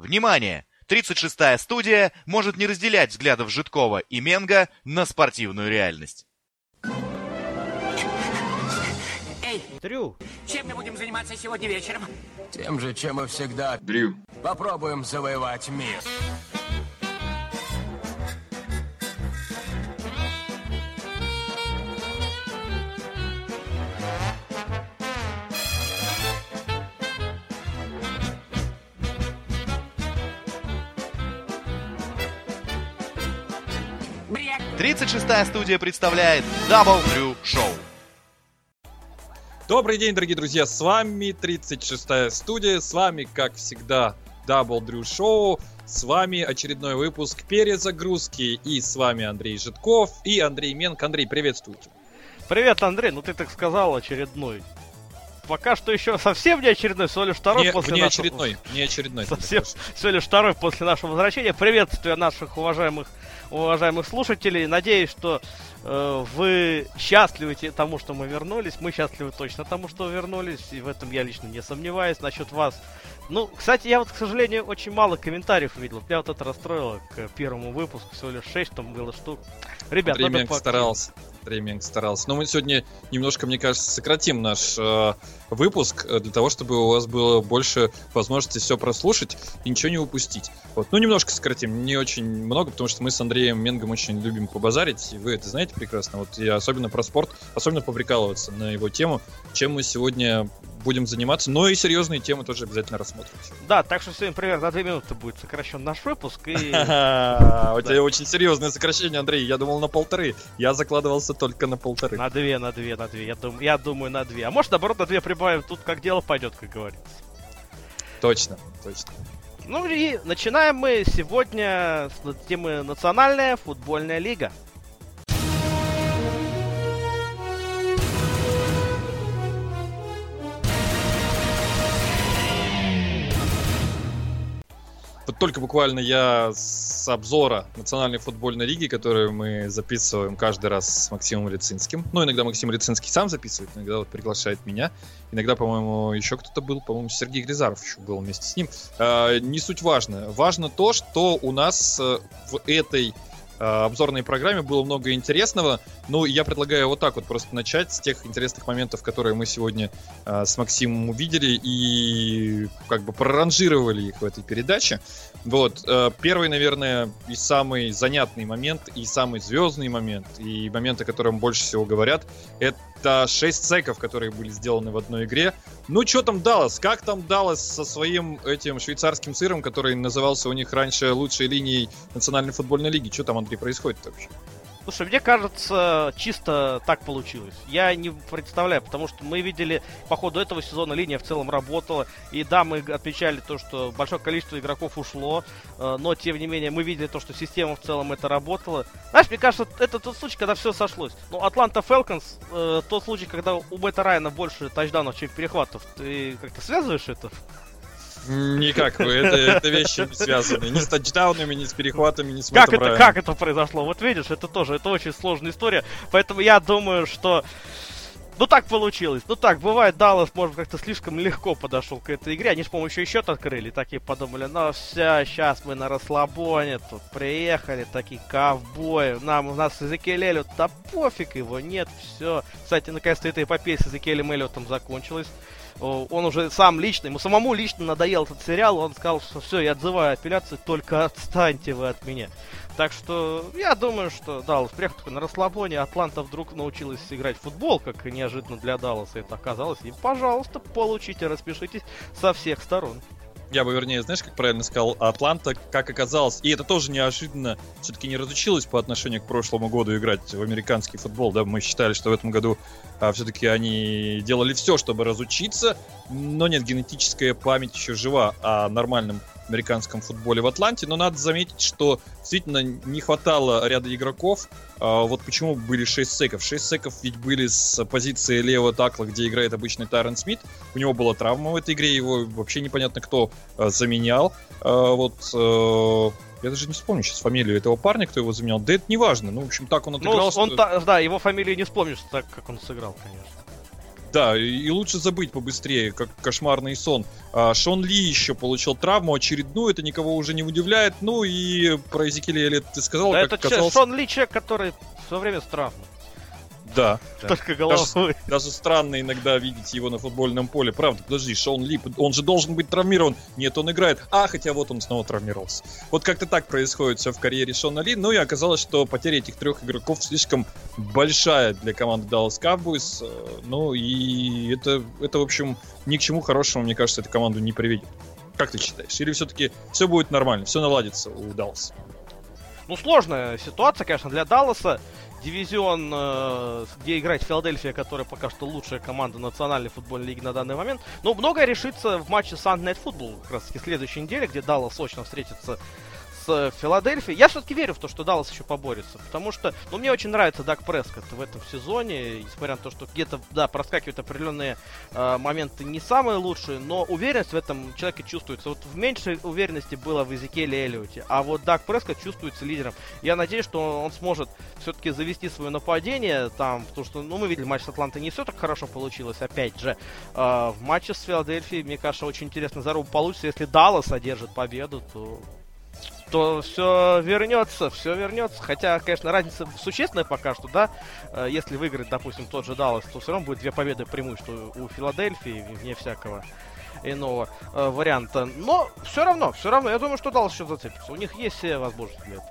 Внимание! 36-я студия может не разделять взглядов Житкова и Менга на спортивную реальность. Эй, Дрю, чем мы будем заниматься сегодня вечером? Тем же, чем и всегда. Дрю. Попробуем завоевать мир. 36-я студия представляет Double Drew Show. Добрый день, дорогие друзья, с вами 36-я студия, с вами, как всегда, Double Drew Show, с вами очередной выпуск перезагрузки, и с вами Андрей Житков и Андрей Менк. Андрей, приветствуйте. привет, Андрей, ну ты так сказал очередной. Пока что еще совсем не очередной, всего лишь второй Не, после не нашего... очередной, не очередной. Совсем всего лишь второй после нашего возвращения. Приветствую наших уважаемых уважаемых слушателей. Надеюсь, что э, вы счастливы тому, что мы вернулись. Мы счастливы точно тому, что вернулись. И в этом я лично не сомневаюсь. Насчет вас. Ну, кстати, я вот, к сожалению, очень мало комментариев видел. Меня вот это расстроило к первому выпуску. Всего лишь 6 там было штук. Ребят, Андрей надо поактивнее. старался. Менк старался. Но мы сегодня немножко, мне кажется, сократим наш э, выпуск э, для того, чтобы у вас было больше возможности все прослушать и ничего не упустить. Вот. Ну, немножко сократим, не очень много, потому что мы с Андреем Менгом очень любим побазарить, и вы это знаете прекрасно. Вот и особенно про спорт, особенно поприкалываться на его тему, чем мы сегодня будем заниматься, но и серьезные темы тоже обязательно рассмотрим. Да, так что сегодня примерно на 2 минуты будет сокращен наш выпуск. И У тебя очень серьезное сокращение, Андрей. Я думал на полторы. Я закладывался только на полторы. на 2, на 2, на 2. Я, дум, я думаю, на 2. А может, наоборот, на 2 прибавим. Тут как дело пойдет, как говорится. Точно, точно. Ну и начинаем мы сегодня с темы Национальная футбольная лига. Вот только буквально я с обзора Национальной футбольной лиги, которую мы записываем каждый раз с Максимом Лицинским. Ну, иногда Максим Лицинский сам записывает, иногда вот приглашает меня. Иногда, по-моему, еще кто-то был, по-моему, Сергей Гризаров еще был вместе с ним. А, не суть важно. Важно то, что у нас э, в этой э, обзорной программе было много интересного. Ну, я предлагаю вот так вот просто начать с тех интересных моментов, которые мы сегодня э, с Максимом увидели и как бы проранжировали их в этой передаче. Вот, э, первый, наверное, и самый занятный момент, и самый звездный момент, и момент, о котором больше всего говорят, это 6 секов, которые были сделаны в одной игре. Ну, что там Даллас? Как там Даллас со своим этим швейцарским сыром, который назывался у них раньше лучшей линией Национальной футбольной лиги? Что там, Андрей, происходит вообще? Слушай, мне кажется, чисто так получилось. Я не представляю, потому что мы видели по ходу этого сезона линия в целом работала. И да, мы отмечали то, что большое количество игроков ушло, э, но тем не менее мы видели то, что система в целом это работала. Знаешь, мне кажется, это тот случай, когда все сошлось. Ну, Атланта Фелконс, э, тот случай, когда у Бета Райана больше тачдаунов, чем перехватов. Ты как-то связываешь это? Никак, вы, это, это вещи не связаны. Ни с тачдаунами, ни с перехватами, ни с Как это, Райаном. как это произошло? Вот видишь, это тоже, это очень сложная история. Поэтому я думаю, что... Ну так получилось. Ну так, бывает, Даллас, может, как-то слишком легко подошел к этой игре. Они еще и счет открыли. Такие подумали, ну все, сейчас мы на расслабоне тут приехали, такие ковбои. Нам, у нас Эзекиэль Эллиот, да пофиг его, нет, все. Кстати, наконец-то эта эпопея с Эзекиэлем Эллиотом закончилась. Он уже сам лично, ему самому лично надоел этот сериал, он сказал, что все, я отзываю апелляцию, только отстаньте вы от меня. Так что я думаю, что Даллас приехал такой на расслабоне, Атланта вдруг научилась играть в футбол, как неожиданно для Далласа это оказалось. И, пожалуйста, получите, распишитесь со всех сторон. Я бы, вернее, знаешь, как правильно сказал, Атланта, как оказалось, и это тоже неожиданно, все-таки не разучилась по отношению к прошлому году играть в американский футбол, да, мы считали, что в этом году а, все-таки они делали все, чтобы разучиться, но нет, генетическая память еще жива о нормальном американском футболе в Атланте, но надо заметить, что действительно не хватало ряда игроков, а, вот почему были 6 секов. 6 секов ведь были с позиции левого такла, где играет обычный Тайрон Смит. У него была травма в этой игре, его вообще непонятно кто а, заменял. А, вот э, я даже не вспомню сейчас фамилию этого парня, кто его заменял. Да это не важно. Ну, в общем, так он Ну, отыгрался. он, та- да, его фамилию не вспомнишь, так как он сыграл, конечно. Да, и, лучше забыть побыстрее, как кошмарный сон. А, Шон Ли еще получил травму очередную, это никого уже не удивляет. Ну и про Эзекиеля Эллиот ты сказал, Да как это оказалось... Шон Ли человек, который все время с травмой. Да. Да. Только головой. Даже странно иногда видеть его на футбольном поле. Правда, подожди, Шон Ли, он же должен быть травмирован. Нет, он играет. А, хотя вот он снова травмировался. Вот как-то так происходит все в карьере Шона Ли. Ну и оказалось, что потеря этих трех игроков слишком большая для команды Dallas Cowboys. Э, Ну и это, это, в общем, ни к чему хорошему, мне кажется, эту команду не приведет. Как ты считаешь? Или все-таки все будет нормально, все наладится у Далласа? Ну, сложная ситуация, конечно, для Далласа. Дивизион, э, где играет Филадельфия, которая пока что лучшая команда национальной футбольной лиги на данный момент. Но многое решится в матче Sunday Night Football, как раз таки следующей неделе, где Даллас сочно встретится с Филадельфией. Я все-таки верю в то, что Даллас еще поборется, потому что, ну, мне очень нравится Даг Прескотт в этом сезоне, несмотря на то, что где-то, да, проскакивают определенные э, моменты не самые лучшие, но уверенность в этом человеке чувствуется. Вот в меньшей уверенности было в Эзекиэле Эллиоте, а вот Даг Прескотт чувствуется лидером. Я надеюсь, что он сможет все-таки завести свое нападение там, потому что, ну, мы видели матч с Атлантой, не все так хорошо получилось, опять же. Э, в матче с Филадельфией, мне кажется, очень интересно заруб получится, если Даллас одержит победу, то то все вернется, все вернется. Хотя, конечно, разница существенная пока что, да. Э, Если выиграть, допустим, тот же Даллас, то все равно будет две победы преимущества у Филадельфии, вне всякого иного э, варианта. Но все равно, все равно, я думаю, что Даллас еще зацепится. У них есть все возможности для этого.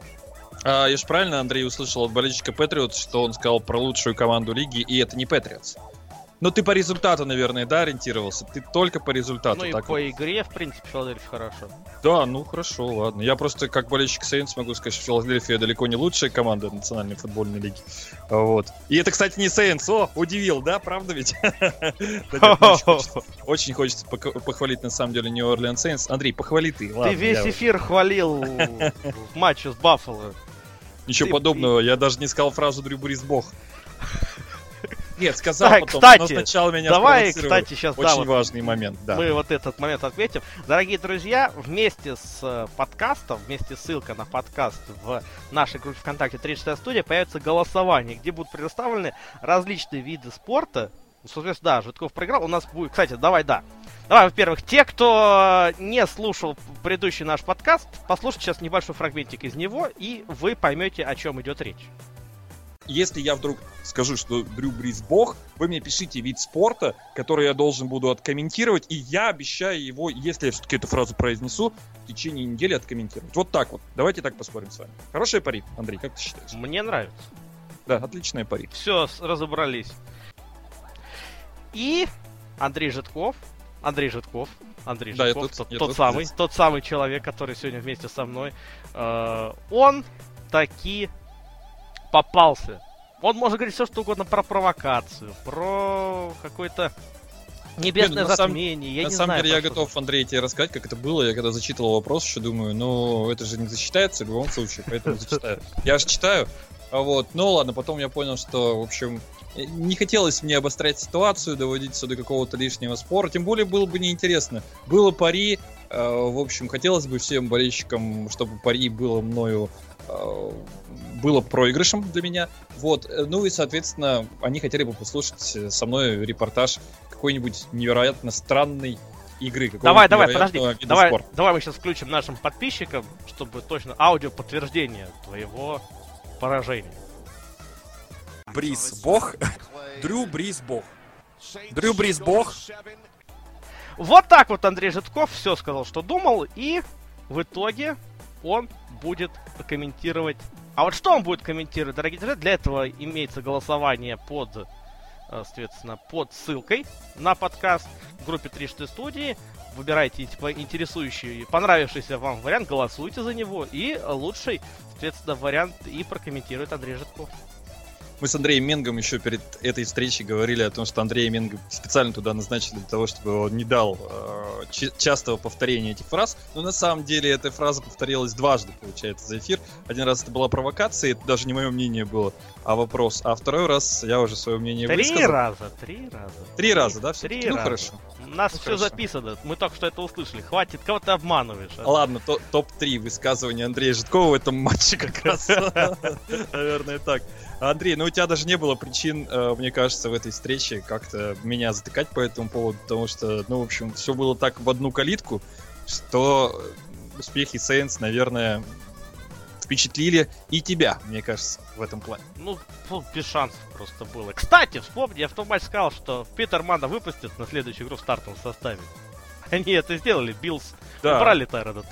А, я же правильно, Андрей, услышал от болельщика Патриотс, что он сказал про лучшую команду лиги, и это не Патриотс. Ну, ты по результату, наверное, да, ориентировался? Ты только по результату. ну и так по вот. игре, в принципе, Филадельфия хорошо. Да, ну хорошо, ладно. Я просто как болельщик Сейнс могу сказать, что Филадельфия далеко не лучшая команда национальной футбольной лиги. Вот. И это, кстати, не Сейнс. О, удивил, да? Правда ведь? Очень хочется- похвалить, на самом деле, Нью Орлеан Сейнс. Андрей, похвали ты. Ты весь эфир хвалил в матче с Баффало. Ничего подобного. Я даже не сказал фразу Дрю Брис Бог. Нет, сказал Так, потом, кстати, но сначала меня Давай, кстати, сейчас да, Очень вот важный момент, да. Мы вот этот момент отметим. Дорогие друзья, вместе с э, подкастом, вместе с ссылкой на подкаст в нашей группе ВКонтакте 36 студия появится голосование, где будут предоставлены различные виды спорта. Ну, Соответственно, да, Житков проиграл. У нас будет, кстати, давай, да. Давай, во-первых, те, кто не слушал предыдущий наш подкаст, послушайте сейчас небольшой фрагментик из него, и вы поймете, о чем идет речь. Если я вдруг скажу, что Дрю Брис бог, вы мне пишите вид спорта, который я должен буду откомментировать, и я обещаю его, если я все-таки эту фразу произнесу, в течение недели откомментировать. Вот так вот. Давайте так поспорим с вами. Хорошая пари, Андрей, как ты считаешь? Мне нравится. Да, отличная пари. Все, разобрались. И Андрей Житков. Андрей Житков. Андрей Да, Житков, тот, тот тут, самый, здесь. тот самый человек, который сегодня вместе со мной. э, он таки попался. Он может говорить все, что угодно про провокацию, про какое-то небесное Не, ну, затмение. я На не самом знаю, деле я готов, Андрей, тебе рассказать, как это было. Я когда зачитывал вопрос, еще думаю, ну, это же не засчитается в любом случае, поэтому зачитаю. Я же читаю. А вот, ну ладно, потом я понял, что, в общем, э, не хотелось мне обострять ситуацию, доводить все до какого-то лишнего спора, тем более было бы неинтересно. Было пари, в общем, хотелось бы всем болельщикам, чтобы пари было мною э, было проигрышем для меня. Вот, э, ну и, соответственно, они хотели бы послушать э, со мной репортаж какой-нибудь невероятно странной игры. Давай, давай, подожди. Давай, спорта. давай мы сейчас включим нашим подписчикам, чтобы точно аудио подтверждение твоего поражения. Брис бог. Дрю Брис бог. Дрю Брис бог. Вот так вот Андрей Житков все сказал, что думал, и в итоге он будет комментировать. А вот что он будет комментировать, дорогие друзья, для этого имеется голосование под, э, соответственно, под ссылкой на подкаст в группе 36 студии. Выбирайте типа, интересующий, понравившийся вам вариант, голосуйте за него, и лучший, соответственно, вариант и прокомментирует Андрей Житков. Мы с Андреем Менгом еще перед этой встречей говорили о том, что Андрея Менга специально туда назначили для того, чтобы он не дал э, частого повторения этих фраз. Но на самом деле эта фраза повторилась дважды, получается, за эфир. Один раз это была провокация, это даже не мое мнение было, а вопрос. А второй раз я уже свое мнение Три высказал. раза, три раза. Три раза, да? всё-таки? Три ну раза. хорошо. У нас все Хорошо. записано, мы только что это услышали. Хватит, кого ты обманываешь? а? Ладно, то- топ-3 высказывания Андрея Житкова в этом матче как раз. Наверное, так. Андрей, ну у тебя даже не было причин, э, мне кажется, в этой встрече как-то меня затыкать по этому поводу, потому что, ну, в общем, все было так в одну калитку, что успехи Saints, наверное, впечатлили и тебя, мне кажется, в этом плане. Ну, без шансов просто было. Кстати, вспомни, я в том матче сказал, что Питермана выпустят на следующую игру в стартовом составе. Они это сделали, Биллс убрали Тайрода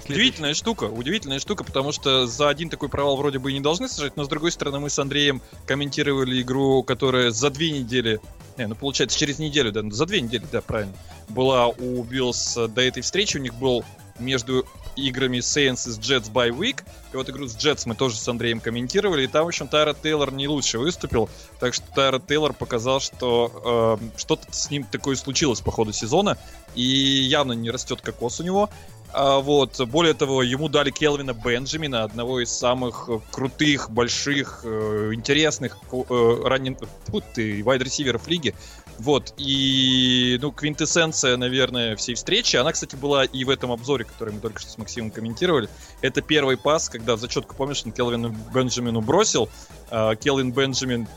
следующий. Удивительная штука, удивительная штука, потому что за один такой провал вроде бы и не должны сажать, но с другой стороны мы с Андреем комментировали игру, которая за две недели, не, ну получается через неделю, да, за две недели, да, правильно, была у Биллс до этой встречи, у них был между играми Saints и с Jets bye week, и вот игру с Jets мы тоже с Андреем комментировали, и там, в общем, Тайрод Тейлор не лучше выступил, так что Тайрод Тейлор показал, что э, что-то с ним такое случилось по ходу сезона, и явно не растет кокос у него, а, вот, более того, ему дали Келвина Бенджамина, одного из самых крутых, больших, э, интересных э, ранен... Фу ты, вайд-ресиверов лиги. Вот, и, ну, квинтэссенция, наверное, всей встречи, она, кстати, была и в этом обзоре, который мы только что с Максимом комментировали. Это первый пас, когда зачетку, помнишь, он Келвину Бенджамину бросил, а Келвин Бенджамин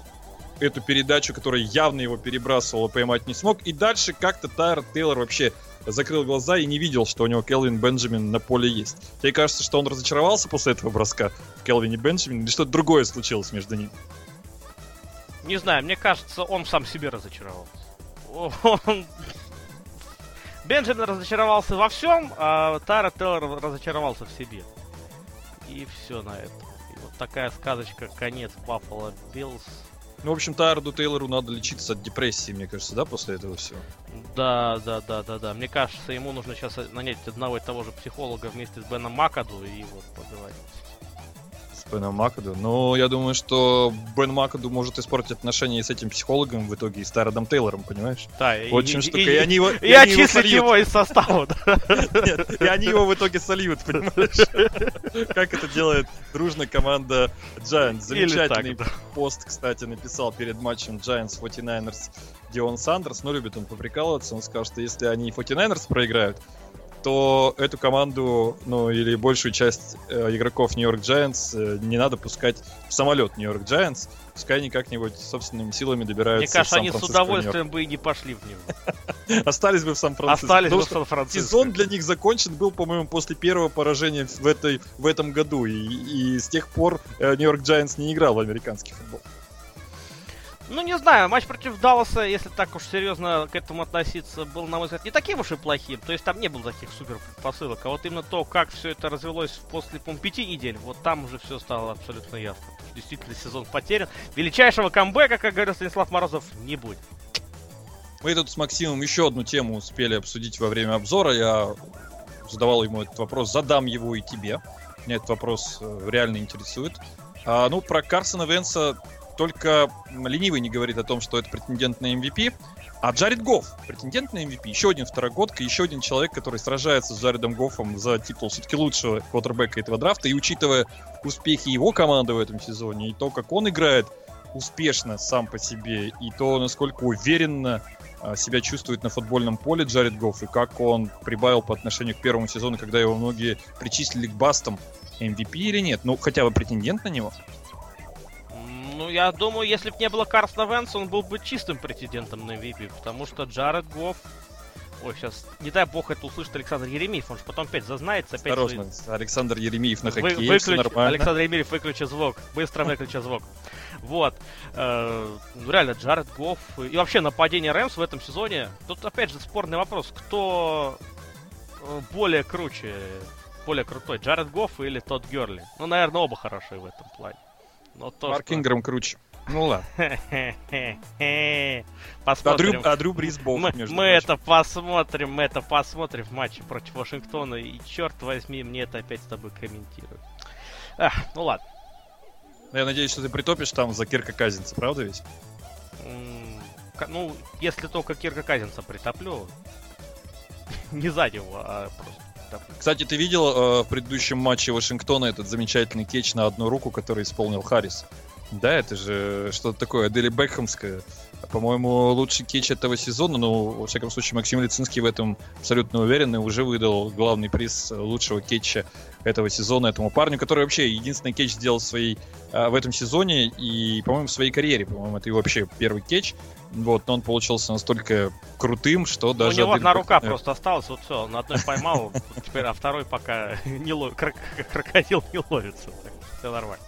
эту передачу, которая явно его перебрасывала, поймать не смог. И дальше как-то Тайр Тейлор вообще закрыл глаза и не видел, что у него Келвин Бенджамин на поле есть. Тебе кажется, что он разочаровался после этого броска в Келвине Бенджамине, или что-то другое случилось между ними? Не знаю, мне кажется, он сам себе разочаровался. Он... Бенджамин разочаровался во всем, а Тайрод Тейлор разочаровался в себе. И все на этом. И вот такая сказочка, конец Баффало Биллс. Ну, в общем, Тайроду Тейлору надо лечиться от депрессии, мне кажется, да, после этого всего? Да, да, да, да, да. Мне кажется, ему нужно сейчас нанять одного и того же психолога вместе с Беном Макаду и вот поговорить. С Беном Макаду. Ну, я думаю, что Бен Макаду может испортить отношения и с этим психологом в итоге, и с Тайродом Тейлором, понимаешь? Да, Очень штука, и они его- и И они его отчислить сольют. его из состава. Нет, и они его в итоге сольют, понимаешь? Как это делает дружно команда Giants. Замечательный пост, кстати, написал перед матчем Giants 49ers Дион Сандерс. Ну, любит он поприкалываться. Он сказал, что если они 49ers проиграют, то эту команду, ну, или большую часть э, игроков Нью-Йорк Giants э, не надо пускать в самолет Нью-Йорк Giants. Пускай они как-нибудь собственными силами добираются Мне кажется, они с удовольствием бы и не пошли в него. Остались бы в Сан-Франциско. Остались бы в Сан-Франциско. Сезон для них закончен был, по-моему, после первого поражения в, этой, в этом году. И, и с тех пор э, Нью-Йорк Giants не играл в американский футбол. Ну, не знаю, матч против Далласа, если так уж серьезно к этому относиться, был, на мой взгляд, не таким уж и плохим. То есть там не было таких супер посылок. А вот именно то, как все это развелось после, по пяти недель, вот там уже все стало абсолютно ясно. Действительно сезон потерян. Величайшего камбэка, как говорил Станислав Морозов, не будет. Мы тут с Максимом еще одну тему успели обсудить во время обзора. Я задавал ему этот вопрос, задам его и тебе. Меня этот вопрос э, реально интересует. А, ну, про Карсона Венса только ленивый не говорит о том, что это претендент на MVP. А Джаред Гофф, претендент на MVP, еще один второгодка, еще один человек, который сражается с Джаредом Гоффом за титул все-таки лучшего квотербека этого драфта. И учитывая успехи его команды в этом сезоне, и то, как он играет успешно сам по себе, и то, насколько уверенно а, себя чувствует на футбольном поле Джаред Гофф, и как он прибавил по отношению к первому сезону, когда его многие причислили к бастам MVP или нет? Ну, хотя бы претендент на него. Ну, я думаю, если бы не было Карсона Венса, он был бы чистым претендентом на MVP, потому что Джаред Гофф... Ой, сейчас, не дай бог это услышит Александр Еремеев, он же потом опять зазнается, опять... Осторожно, Александр Еремеев на Вы- хоккее, всё выключи- нормально. Александр Емельев, выключи звук. Быстро выключи звук. Вот. Э, ну, реально, Джаред Гофф и вообще нападение Рэмс в этом сезоне. Тут опять же спорный вопрос, кто э, более круче, более крутой, Джаред Гофф или тот Герли? Ну, наверное, оба хорошие в этом плане. Но то, Марк что- Инграм круче. Ну ладно. А Посмотрим. Дрю, а Дрю Брис бог, Мы, между мы прочим. это посмотрим, мы это посмотрим в матче против Вашингтона. И черт возьми, мне это опять с тобой комментируют. Ах, ну ладно. Я надеюсь, что ты притопишь там за Кирка Казинца, правда ведь? Ну, если только Кирка Казинца притоплю. Не за него, а просто. Кстати, ты видел э, в предыдущем матче Вашингтона этот замечательный кетч на одну руку, который исполнил Харрис? Да, это же что-то такое Дели Бекхэмское. По-моему, лучший кетч этого сезона, ну, во всяком случае, Максим Лицинский в этом абсолютно уверен и уже выдал главный приз лучшего кетча этого сезона этому парню, который вообще единственный кетч сделал своей, а, в этом сезоне и, по-моему, в своей карьере. По-моему, это его вообще первый кетч. Вот, но он получился настолько крутым, что Ну, даже... У него одна рука Бекхэм- просто осталась, вот все, на одной поймал, теперь, а второй пока не ловит, крокодил не ловится. Все нормально.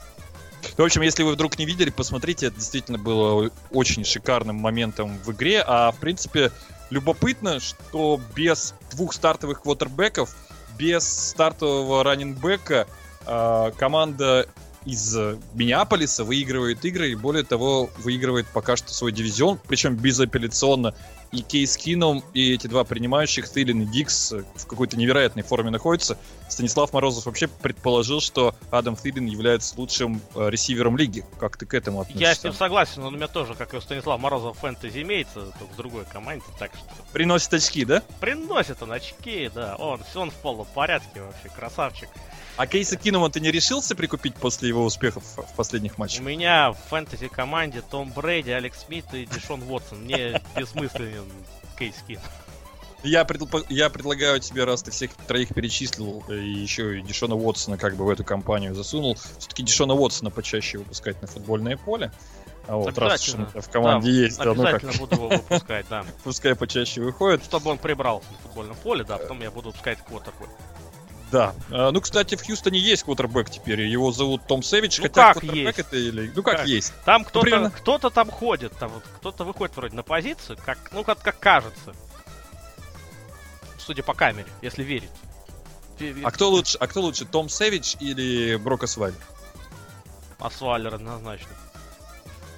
В общем, если вы вдруг не видели, посмотрите, это действительно было очень шикарным моментом в игре. А в принципе, любопытно, что без двух стартовых квотербеков, без стартового раннинбека а, команда из э, Миннеаполиса выигрывает игры и более того выигрывает пока что свой дивизион, причем безапелляционно. И Кейс Кином, и эти два принимающих, Тылин и Дикс, в какой-то невероятной форме находятся. Станислав Морозов вообще предположил, что Адам Тылин является лучшим э, ресивером лиги. Как ты к этому относишься? Я с ним согласен, он у меня тоже, как и у Станислава Морозова, фэнтези имеется, только в другой команде, так что Приносит очки, да? приносит он очки, да, он, он в полном порядке вообще, красавчик. А Кейса Кинума ты не решился прикупить после его успехов в последних У матчах? меня в фэнтези команде Том Брейди, Алекс Смит и Дишон Уотсон. Мне бессмысленен кейс Кин. Я, предл- я предлагаю тебе, раз ты всех троих перечислил, э, и еще и Дишона Уотсона как бы в эту компанию засунул, все-таки Дишона Уотсона почаще выпускать на футбольное поле. А вот раз Обязательно. у в команде Да, есть, да, ну как, Обязательно буду его выпускать, да. пускай почаще выходит. Чтобы он прибрался на футбольном поле, да, потом я буду выпускать квотербэк. Да. А, ну, кстати, в Хьюстоне есть квотербек теперь. Его зовут Том Сэвидж. Ну хотя как квотербек есть? это или. Ну как, Как? есть. Там кто-то, примерно. кто-то там ходит, там вот кто-то выходит вроде на позицию, как, ну как, как кажется. Судя по камере, если верить. Ве- ве- А кто лучше, а кто лучше, Том Сэвидж или Брок Освальд? Асвалер однозначно.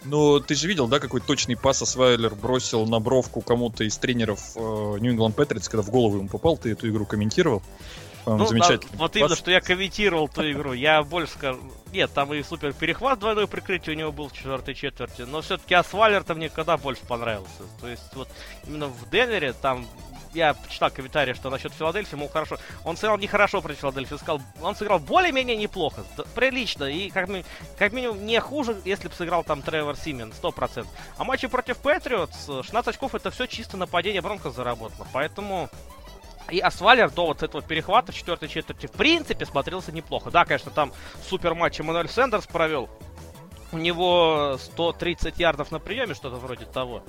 Ну, ты же видел, да, какой точный пас Освайлер бросил на бровку кому-то из тренеров Нью England Patriots, когда в голову ему попал, ты эту игру комментировал. По-моему, Ну, замечательно. да, вот именно, что я комментировал ту игру. Я больше скажу... Нет, там и супер перехват двойное прикрытие у него был в четвертой четверти. Но все-таки Асвалер-то мне когда больше понравился. То есть вот именно в Денвере там я почитал комментарии, что насчет Филадельфии, мол, хорошо. Он сыграл нехорошо против Филадельфии, сказал, он сыграл более-менее неплохо, прилично, и как, ми- как минимум не хуже, если бы сыграл там Тревор Симен, 100%. А матчи против Патриотс, э, 16 очков, это все чисто нападение Бронко заработало. Поэтому и Асвалер до вот этого перехвата в четвертой четверти в принципе смотрелся неплохо. Да, конечно, там супер матч Эммануэль Сендерс провел. У него 130 ярдов на приеме, что-то вроде того.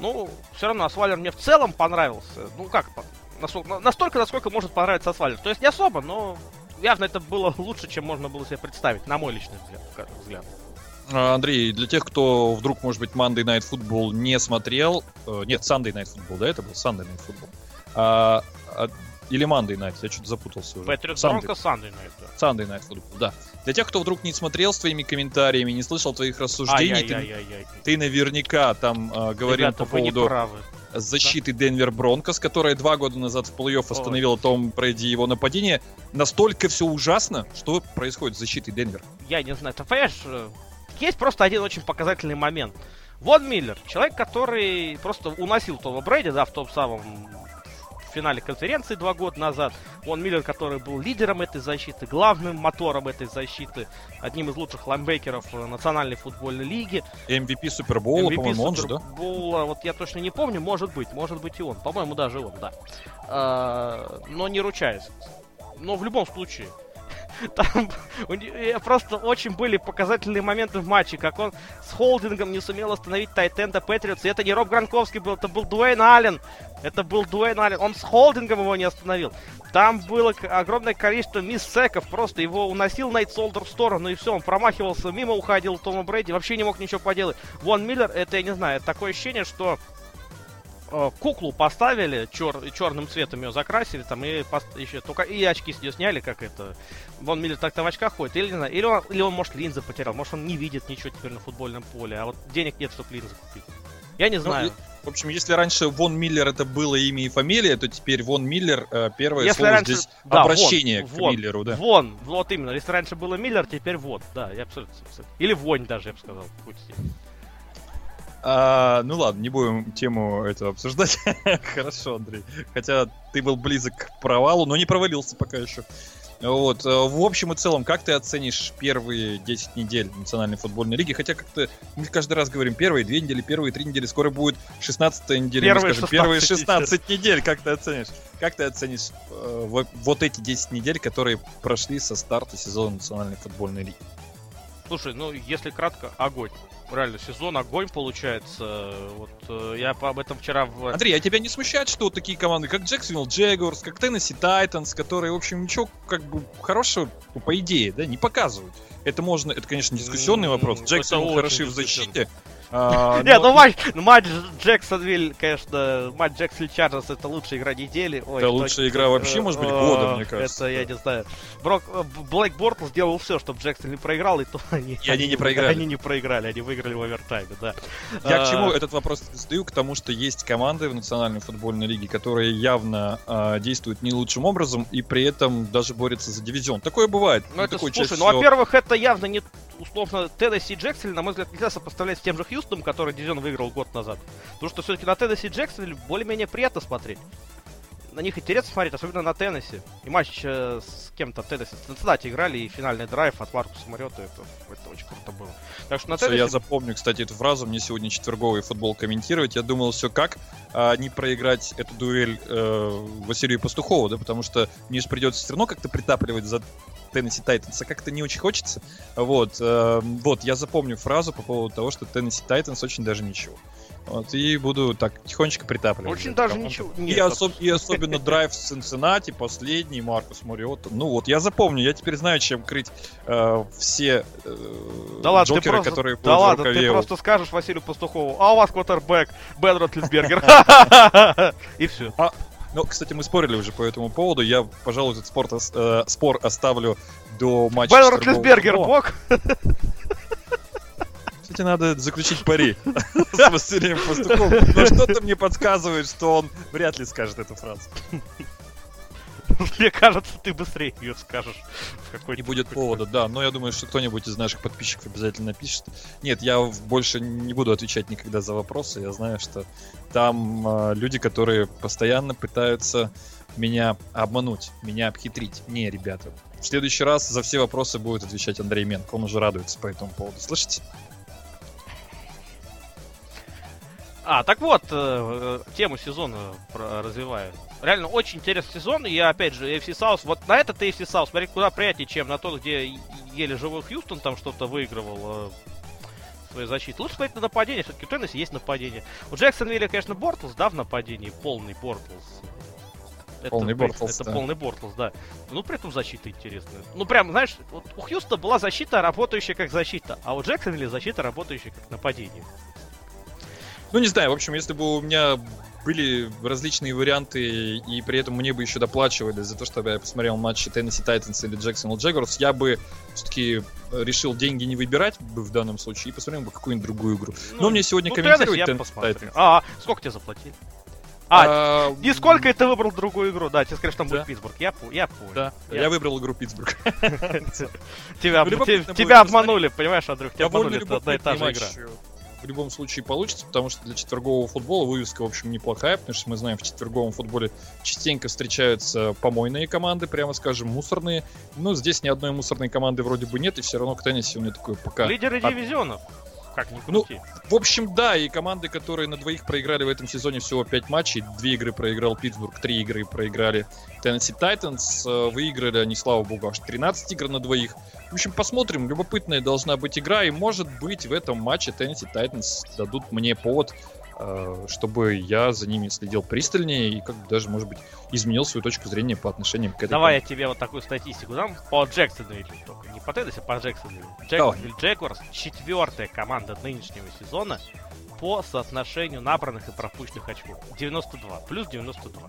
Ну, все равно Асвалер мне в целом понравился. Ну как, настолько, насколько может понравиться Асвалер. То есть не особо, но явно это было лучше, чем можно было себе представить, на мой личный взгляд. А, Андрей, для тех, кто вдруг, может быть, Monday Night Football не смотрел, э, нет, Sunday Night Football, да, это был Sunday Night Football. А, а, или Monday Night, я что-то запутался уже. Патриот Sunday. Бронко Сандей на это. Sunday Night Football, да. Для тех, кто вдруг не смотрел с твоими комментариями, не слышал твоих рассуждений, ты, ты наверняка там э, говорил Ребята, по поводу защиты Денвер Бронкос, которая два года назад в плей-офф остановила Том Брэди его нападение. Настолько все ужасно, что происходит с защитой Денвер. я не знаю, ты понимаешь, э, есть просто один очень показательный момент. Вон Миллер, человек, который просто уносил Тома Брэди, да, в том самом финале конференции два года назад. Вон Миллер, который был лидером этой защиты, главным мотором этой защиты, одним из лучших лайнбекеров э, Национальной футбольной лиги. MVP Супербоула, MVP по-моему, он же, да? Супербоула, вот я точно не помню, может быть, может быть и он. По-моему, даже он, да. А, но не ручаюсь. Но в любом случае. Там не- э, просто очень были показательные моменты в матче, как он с холдингом не сумел остановить тайт-энда Патриотс. И это не Роб Гранковский был, это был Дуэйн Аллен. Это был Дуэйн Аллен. Он с холдингом его не остановил. Там было огромное количество мисс-секов. Просто его уносил Найт Солдер в сторону, и все, он промахивался, мимо уходил Тома Брэди, вообще не мог ничего поделать. Вон Миллер, это, я не знаю, такое ощущение, что куклу поставили, чер- черным цветом ее закрасили, там, и еще только и очки с нее сняли, как это. Вон Миллер так-то в очках ходит, или, или, он, или он, может, линзы потерял, может, он не видит ничего теперь на футбольном поле, а вот денег нет, чтобы линзы купить. Я не Ну, знаю. В общем, если раньше Вон Миллер это было имя и фамилия, то теперь Вон Миллер э, первое Если слово раньше- здесь да, обращение вон, к вон, Миллеру, да. Вон, вот именно. Если раньше было Миллер, теперь вот. Да, я абсолютно. Или вонь даже, я бы сказал. Будь здесь. А, ну ладно, не будем тему эту обсуждать. Хорошо, Андрей. Хотя ты был близок к провалу, но не провалился пока еще. Вот, э, в общем и целом, как ты оценишь первые 10 недель Национальной футбольной лиги? Хотя как-то мы каждый раз говорим, первые две недели, первые три недели, скоро будет 16 неделя. Первые скажем, первые 16 16 недель, как ты оценишь? Как ты оценишь э, вот, вот эти 10 недель, которые прошли со старта сезона Национальной футбольной лиги? Слушай, ну если кратко, огонь. Реально, сезон огонь получается. Вот э, я об этом вчера в... Андрей, а тебя не смущает, что вот такие команды, как Джексонвилл Джагуарс, как Теннесси Тайтанс, которые, в общем, ничего как бы хорошего, по идее, да, не показывают? Это можно, это, конечно, дискуссионный вопрос. это Джексон очень хороши в защите. а, Не, но- ну матч, ну, матч Джексонвилл, конечно, матч Джексонвилл Чарджерс это лучшая игра недели. Это лучшая игра вообще, может быть, года, мне кажется. Это я не знаю. Брок, э, Блэк Бортл сделал все, чтобы Джексон не проиграл, и то они... И они не проиграли. Они не проиграли, они выиграли в овертайме, да. Я А, к чему этот вопрос задаю? К тому, что есть команды в Национальной футбольной лиге, которые явно а, действуют не лучшим образом и при этом даже борются за дивизион. Такое бывает. Ну, это, Такое слушай, ну, во-первых, это явно не условно Теннесси и Джексон, на мой взгляд, нельзя сопоставлять с тем же Хьюстоном, который дивизион выиграл год назад. Потому что все-таки на Теннесси и Джексон более-менее приятно смотреть. На них интересно смотреть, особенно на Теннесси. И матч э, с кем-то Теннесси, с Цинциннати играли, и финальный драйв от Маркуса Мариота, это, это очень круто было. Так что на Теннесси... Я запомню, кстати, эту фразу. Мне сегодня четверговый футбол комментировать. Я думал, все как а, не проиграть эту дуэль э, Василию Пастухову, да, потому что мне же придется все равно как-то притапливать за Теннесси Тайтанс, а как-то не очень хочется. Вот, э, вот, я запомню фразу по поводу того, что Теннесси Тайтанс очень даже ничего. Вот, и буду так тихонечко притапливать. Очень даже команду. ничего. И, Нет, особ- и особенно драйв с Цинциннати, последний, Маркус Мариотта. Ну вот, я запомню, я теперь знаю, чем крыть э, все э, Да ладно, джокеры, просто, которые да будут в ладно, ты просто скажешь Василию Пастухову, а у вас квотербек Бен Ротлисбергер. И все. Ну, кстати, мы спорили уже по этому поводу. Я, пожалуй, этот спорт, ос- э, спор оставлю до матча. Ротлисбергер футбола. бог. Кстати, надо заключить пари с Василием Пастуховым. Но что-то мне подсказывает, что он вряд ли скажет эту фразу. Мне кажется, ты быстрее ее скажешь. в какой-то- Не будет повода, да. Но я думаю, что кто-нибудь из наших подписчиков обязательно напишет. Нет, я больше не буду отвечать никогда за вопросы. Я знаю, что там э, люди, которые постоянно пытаются меня обмануть, меня обхитрить. Не, ребята. В следующий раз за все вопросы будет отвечать Андрей Менко. Он уже радуется по этому поводу. Слышите? А, так вот, э, э, тему сезона про- развиваю. Реально очень интересный сезон, и я опять же, AFC South, вот на этот AFC South смотреть куда приятнее, чем на тот, где еле живой Хьюстон там что-то выигрывал э, свою защиту. Лучше смотреть на нападение, все-таки у Теннесси есть нападение. У Джексонвилля, конечно, Бортлс, да, в нападении, полный Бортлс. Это, Полный Бортлс, Это да. полный Бортлс, да. Ну, при этом защита интересная. Ну, прям, знаешь, вот у Хьюстона была защита, работающая как защита, а у Джексонвилля защита, работающая как нападение. Ну, не знаю, в общем, если бы у меня были различные варианты, и при этом мне бы еще доплачивали за то, чтобы я посмотрел матчи Теннесси Тайтанс или Джексонвилл Джегорс, я бы все-таки решил деньги не выбирать бы в данном случае и посмотрел бы какую-нибудь другую игру. Но мне сегодня ну, комментировать Теннесси. Тайтанс. А, сколько тебе заплатили? А, А, и сколько это выбрал другую игру? Да, тебе скажешь, там Да. будет Питтсбург. Я, я понял. Да, Я- я выбрал игру Питтсбург. Тебя, Ну, обманули, понимаешь, Андрюх? Тебя обманули, это одна и та же игра. В любом случае получится, потому что для четвергового футбола вывеска, в общем, неплохая, потому что мы знаем, в четверговом футболе частенько встречаются помойные команды, прямо скажем, мусорные. Но здесь ни одной мусорной команды вроде бы нет, и все равно к теннисе у меня такой пока... Лидеры дивизионов. Как ни Ну, крути. В общем, да, и команды, которые на двоих проиграли в этом сезоне всего 5 матчей, две игры проиграл Питтсбург, три игры проиграли Теннесси Тайтанс, э, выиграли они, слава богу, аж 13 игр на двоих. В общем, посмотрим, любопытная должна быть игра, и может быть в этом матче Теннесси Тайтанс дадут мне повод, чтобы я за ними следил пристальнее и как бы даже, может быть, изменил свою точку зрения по отношению к этой Давай я тебе вот такую статистику дам по Джексонвиллю только. Не по Теннесси, а по Джексонвиллю. Джексонвилл Джекорс четвертая команда нынешнего сезона по соотношению набранных и пропущенных очков. 92. Плюс 92.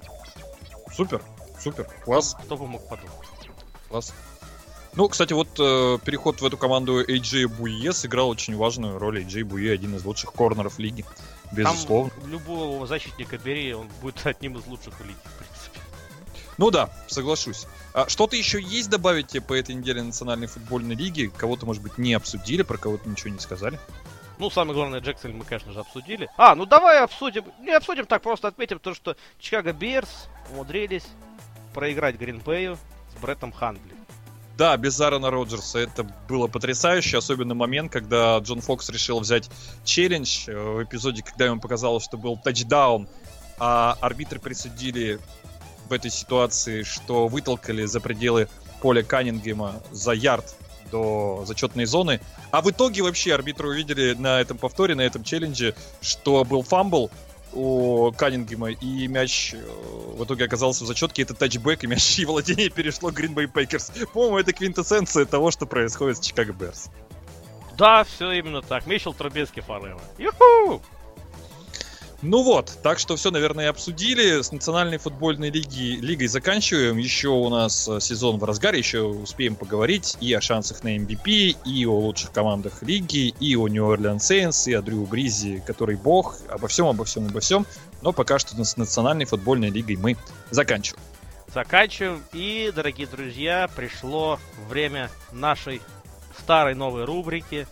Супер, супер, класс. Кто бы мог подумать. Класс. Ну, кстати, вот э, переход в эту команду AJ Буе сыграл очень важную роль. AJ Буе один из лучших корнеров лиги. Безусловно. Там любого защитника бери, он будет одним из лучших в лиге, в принципе. Ну да, соглашусь. А что-то еще есть добавить тебе по этой неделе Национальной футбольной лиги? Кого-то, может быть, не обсудили, про кого-то ничего не сказали? Ну, самое главное, Джексон мы, конечно же, обсудили. А, ну давай обсудим. Не обсудим, так просто отметим то, что Чикаго Берс умудрились проиграть Гринбею с Бреттом Хандли. Да, без Аарона Роджерса это было потрясающе, особенно момент, когда Джон Фокс решил взять челлендж э, в эпизоде, когда ему показалось, что был тачдаун, а арбитры присудили в этой ситуации, что вытолкали за пределы поля Каннингема за ярд до зачетной зоны. А в итоге вообще арбитры увидели на этом повторе, на этом челлендже, что был фамбл у Каннингема, и мяч э, в итоге оказался в зачетке. Это тачбэк, и мяч и владение перешло Green Bay Packers. По-моему, это квинтэссенция того, что происходит с Чикаго Берс. Да, все именно так. Мишел Трубецкий forever. Юху! Ну вот, так что все, наверное, обсудили. С Национальной футбольной лиги, лигой заканчиваем. Еще у нас э, сезон в разгаре, еще успеем поговорить и о шансах на MVP, и о лучших командах лиги, и о New Orleans Saints, и о Дрю Бризе, который бог. Обо всем, обо всем, обо всем. Но пока что с Национальной футбольной лигой мы заканчиваем. Заканчиваем. И, дорогие друзья, пришло время нашей старой новой рубрики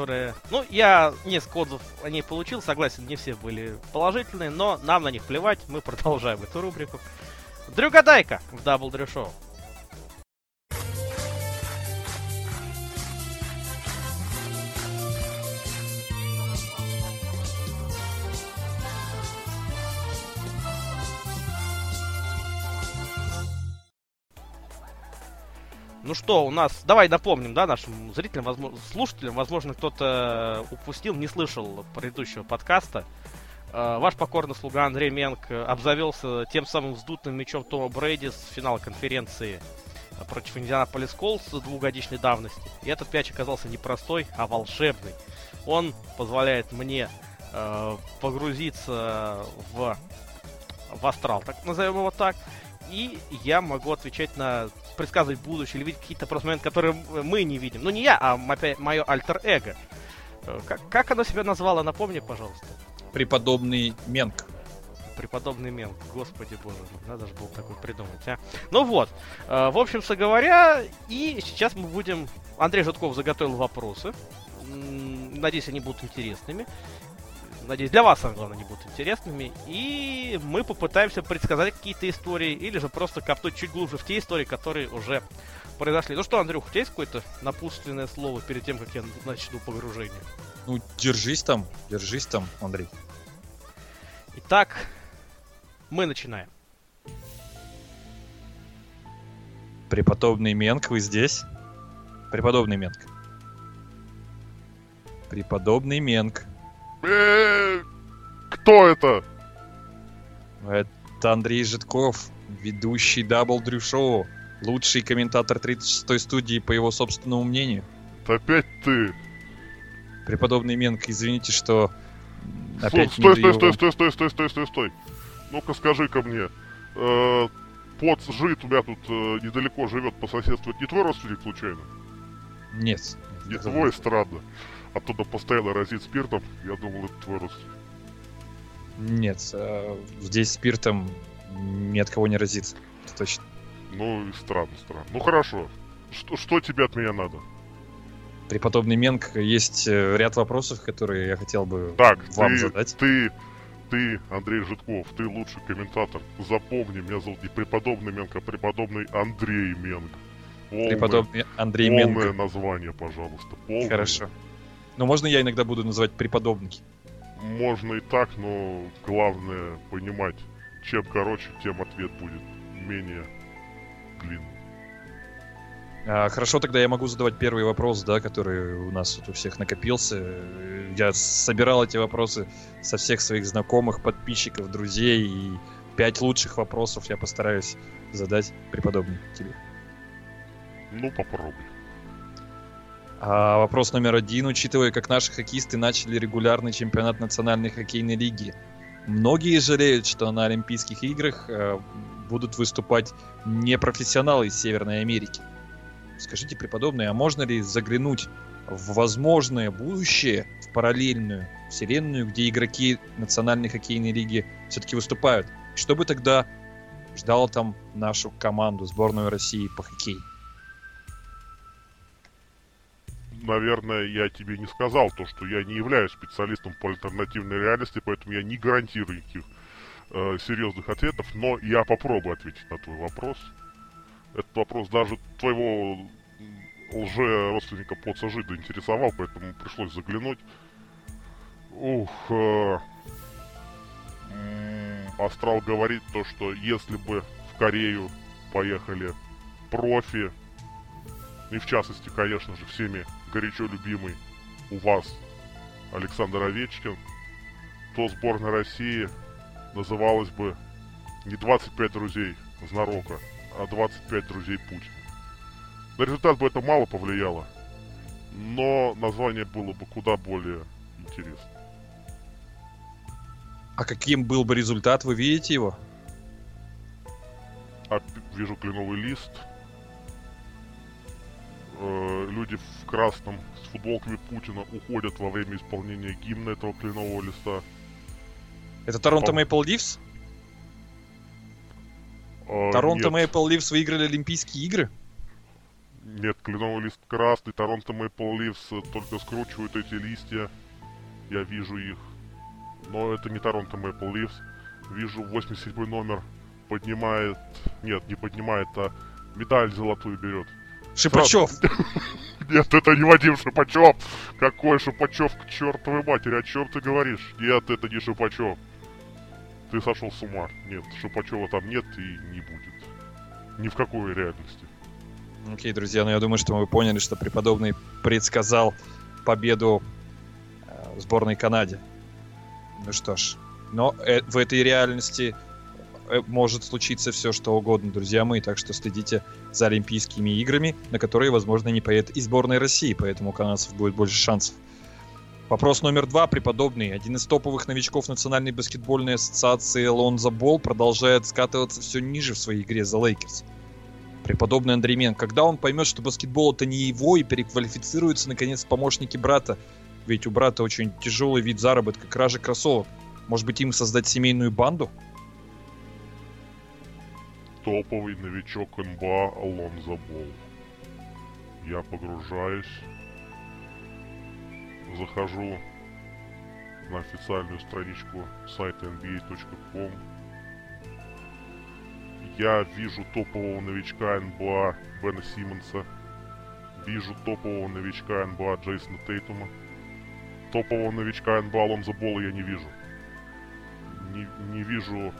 которые... Ну, я несколько отзывов о ней получил, согласен, не все были положительные, но нам на них плевать, мы продолжаем эту рубрику. Дрю Гадайка в Дабл Дрю Шоу. Ну что, у нас... Давай напомним, да, нашим зрителям, возможно, слушателям, возможно, кто-то упустил, не слышал предыдущего подкаста. Uh, ваш покорный слуга Андрей Менк обзавелся тем самым вздутым мячом Тома Брейди с финала конференции против Индианаполис Колс двухгодичной давности. И этот мяч оказался не простой, а волшебный. Он позволяет мне uh, погрузиться в, в астрал, так назовем его так, и я могу отвечать на предсказывать будущее или видеть какие-то просто моменты, которые мы не видим. Ну, не я, а мое альтер-эго. Э, как, как оно себя назвало, напомни, пожалуйста. Преподобный Менк. Преподобный Менк, господи боже, надо же было такой придумать, а. Ну вот, э, в общем-то говоря, и сейчас мы будем... Андрей Житков заготовил вопросы. Надеюсь, они будут интересными. Надеюсь, для вас, самое главное, они будут интересными. И мы попытаемся предсказать какие-то истории, или же просто копнуть чуть глубже в те истории, которые уже произошли. Ну что, Андрюх, у тебя есть какое-то напутственное слово перед тем, как я начну погружение? Ну, держись там, держись там, Андрей. Итак, мы начинаем. Преподобный Менк, вы здесь? Преподобный Менк. Преподобный Менк. Э, кто это? Это Андрей Житков, ведущий Double Drew Show, лучший комментатор 36-й студии, по его собственному мнению. Опять ты. Преподобный Менк, извините, что опять стой, стой, стой, стой, стой, стой, стой, стой, стой. Ну-ка скажи ко мне, э, Пот жит у меня тут э, недалеко живет по соседству. Это не твой родственник случайно? Нет. Не твой, странно оттуда постоянно разит спиртом. Я думал, это твой родственник. Нет, э, здесь спиртом ни от кого не разит. Это точно. Ну, странно, странно. Ну, хорошо. Что, что тебе от меня надо? Преподобный Менк, есть э, ряд вопросов, которые я хотел бы так, вам ты, задать. Ты, ты, Андрей Житков, ты лучший комментатор. Запомни, меня зовут не преподобный Менк, а преподобный Андрей Менк. Полное, преподобный Андрей полное Менк. Полное название, пожалуйста. Полное. Хорошо. Но можно я иногда буду называть преподобный? Можно и так, но главное понимать, чем короче, тем ответ будет менее длинный. А, хорошо, тогда я могу задавать первый вопрос, да, который у нас тут у всех накопился. Я собирал эти вопросы со всех своих знакомых, подписчиков, друзей, и пять лучших вопросов я постараюсь задать преподобный тебе. Ну, попробуй. А вопрос номер один, учитывая, как наши хоккеисты начали регулярный чемпионат национальной хоккейной лиги. Многие жалеют, что на Олимпийских играх э, будут выступать непрофессионалы из Северной Америки. Скажите, преподобный, а можно ли заглянуть в возможное будущее, в параллельную вселенную, где игроки национальной хоккейной лиги все-таки выступают? Что бы тогда ждало там нашу команду, сборную России по хоккею? Наверное, я тебе не сказал то, что я не являюсь специалистом по альтернативной реальности, поэтому я не гарантирую никаких э, серьезных ответов, но я попробую ответить на твой вопрос. Этот вопрос даже твоего лже-родственника Поца Жида интересовал, поэтому пришлось заглянуть. Ух, э, Астрал говорит то, что если бы в Корею поехали профи, и в частности, конечно же, всеми горячо любимый у вас Александр Овечкин, то сборная России называлась бы не 25 друзей Знарока, а 25 друзей Путина. На результат бы это мало повлияло, но название было бы куда более интересно. А каким был бы результат, вы видите его? А, вижу кленовый лист. Э, люди в красном с футболками Путина уходят во время исполнения гимна этого кленового листа. Это Торонто Мейпл Ливс? Э, Торонто нет, Мейпл Ливс выиграли Олимпийские игры? Нет, кленовый лист красный, Торонто Мэйпл Ливс только скручивают эти листья. Я вижу их. Но это не Торонто Мэйпл Ливс. Вижу 87 номер поднимает... Нет, не поднимает, а медаль золотую берет. Шипачев! Нет, это не Вадим Шипачев. Какой Шипачев к чертовой матери? О чем ты говоришь? Нет, это не Шипачев. Ты сошел с ума. Нет, Шипачева там нет и не будет. Ни в какой реальности. Окей, друзья, ну я думаю, что мы поняли, что преподобный предсказал победу э, сборной Канады. Ну что ж, но э, в этой реальности может случиться все, что угодно, друзья мои, так что следите за Олимпийскими играми, на которые, возможно, не поедет и сборная России, поэтому у канадцев будет больше шансов. Вопрос номер два, преподобный. Один из топовых новичков Национальной баскетбольной ассоциации Лонзо Болл продолжает скатываться все ниже в своей игре за Лейкерс. Преподобный Андрей Мен, когда он поймет, что баскетбол это не его и переквалифицируется наконец помощники брата, ведь у брата очень тяжелый вид заработка, кражи кроссовок. Может быть им создать семейную банду? Топовый новичок НБА Алонзо Бол. Я погружаюсь, захожу на официальную страничку сайта nba.com. Я вижу топового новичка НБА Бена Симмонса. Вижу топового новичка НБА Джейсона Тейтума. Топового новичка НБА Алонзо Бола я не вижу. Не, не вижу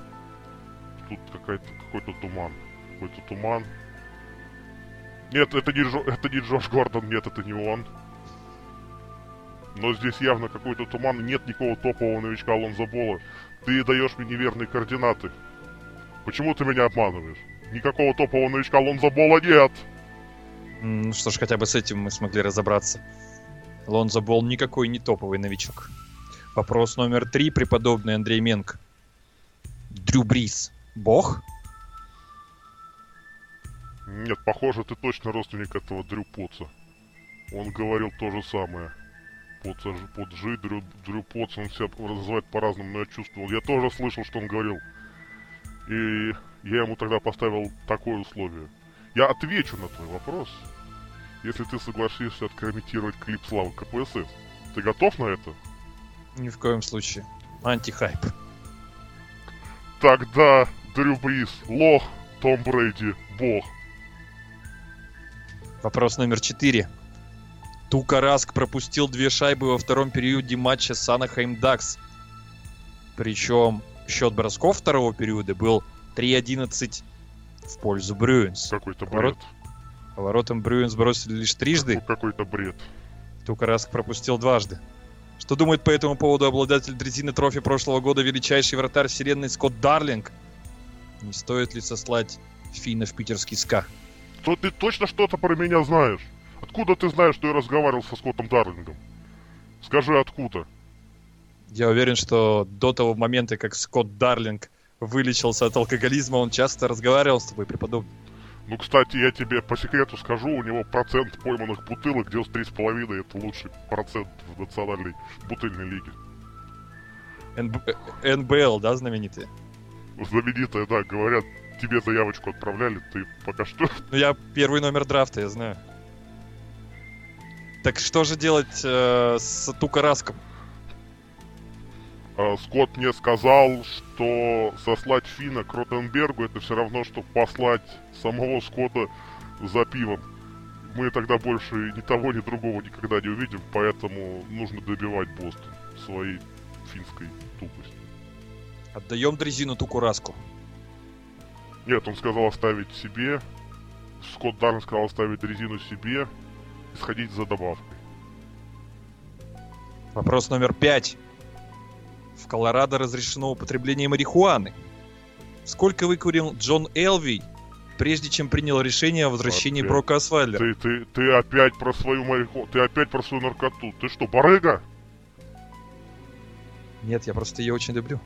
тут какая-то, какой-то туман. Какой-то туман. Нет, это не, Джо- это не Джош Гордон, нет, это не он. Но здесь явно какой-то туман, нет никакого топового новичка Алонзо Бола. Ты даешь мне неверные координаты. Почему ты меня обманываешь? Никакого топового новичка Алонзо Бола нет! Ну что ж, хотя бы с этим мы смогли разобраться. Лонзо Бол никакой не топовый новичок. Вопрос номер три, преподобный Андрей Менк. Дрю Брис. Бог? Нет, похоже, ты точно родственник этого Дрю Потца. Он говорил то же самое. Потца, Ж- Поджи, Дрю, Дрю Потц, он себя называет по-разному, но я чувствовал. Я тоже слышал, что он говорил. И я ему тогда поставил такое условие. Я отвечу на твой вопрос, если ты согласишься откомментировать клип Славы КПСС. Ты готов на это? Ни в коем случае. Антихайп. Тогда Дрю Брис, лох, Том Брейди, бог. Вопрос номер четыре. Тука Раск пропустил две шайбы во втором периоде матча с Анахайм Дакс. Причем счет бросков второго периода был 3-11 в пользу Брюинс. Какой-то Поворот. бред. Поворотом Брюинс бросили лишь трижды. Какой-то бред. Тука Раск пропустил дважды. Что думает по этому поводу обладатель дрезины трофи прошлого года величайший вратарь вселенной Скотт Дарлинг? Не стоит ли сослать Финна в питерский СКА? То ты точно что-то про меня знаешь? Откуда ты знаешь, что я разговаривал со Скоттом Дарлингом? Скажи, откуда? Я уверен, что до того момента, как Скотт Дарлинг вылечился от алкоголизма, он часто разговаривал с тобой, преподобный. Ну, кстати, я тебе по секрету скажу, у него процент пойманных бутылок 93,5, это лучший процент в национальной бутыльной лиге. НБ- НБЛ, да, знаменитые? Знаменитая, да, говорят, тебе заявочку отправляли, ты пока что... Ну, я первый номер драфта, я знаю. Так что же делать э, с Тука Раском? э, Скотт мне сказал, что сослать Фина к Ротенбергу это все равно, что послать самого Скотта за пивом. Мы тогда больше ни того, ни другого никогда не увидим, поэтому нужно добивать Бостон своей финской тупостью. Отдаем дрезину Тукураску. Нет, он сказал оставить себе. Скотт Дарн сказал оставить резину себе и сходить за добавкой. Вопрос номер пять. В Колорадо разрешено употребление марихуаны. Сколько выкурил Джон Элви, прежде чем принял решение о возвращении Опять. Брока Асвайлера? Ты, ты, ты опять про свою мариху... Ты опять про свою наркоту. Ты что, барыга? Нет, я просто ее очень люблю.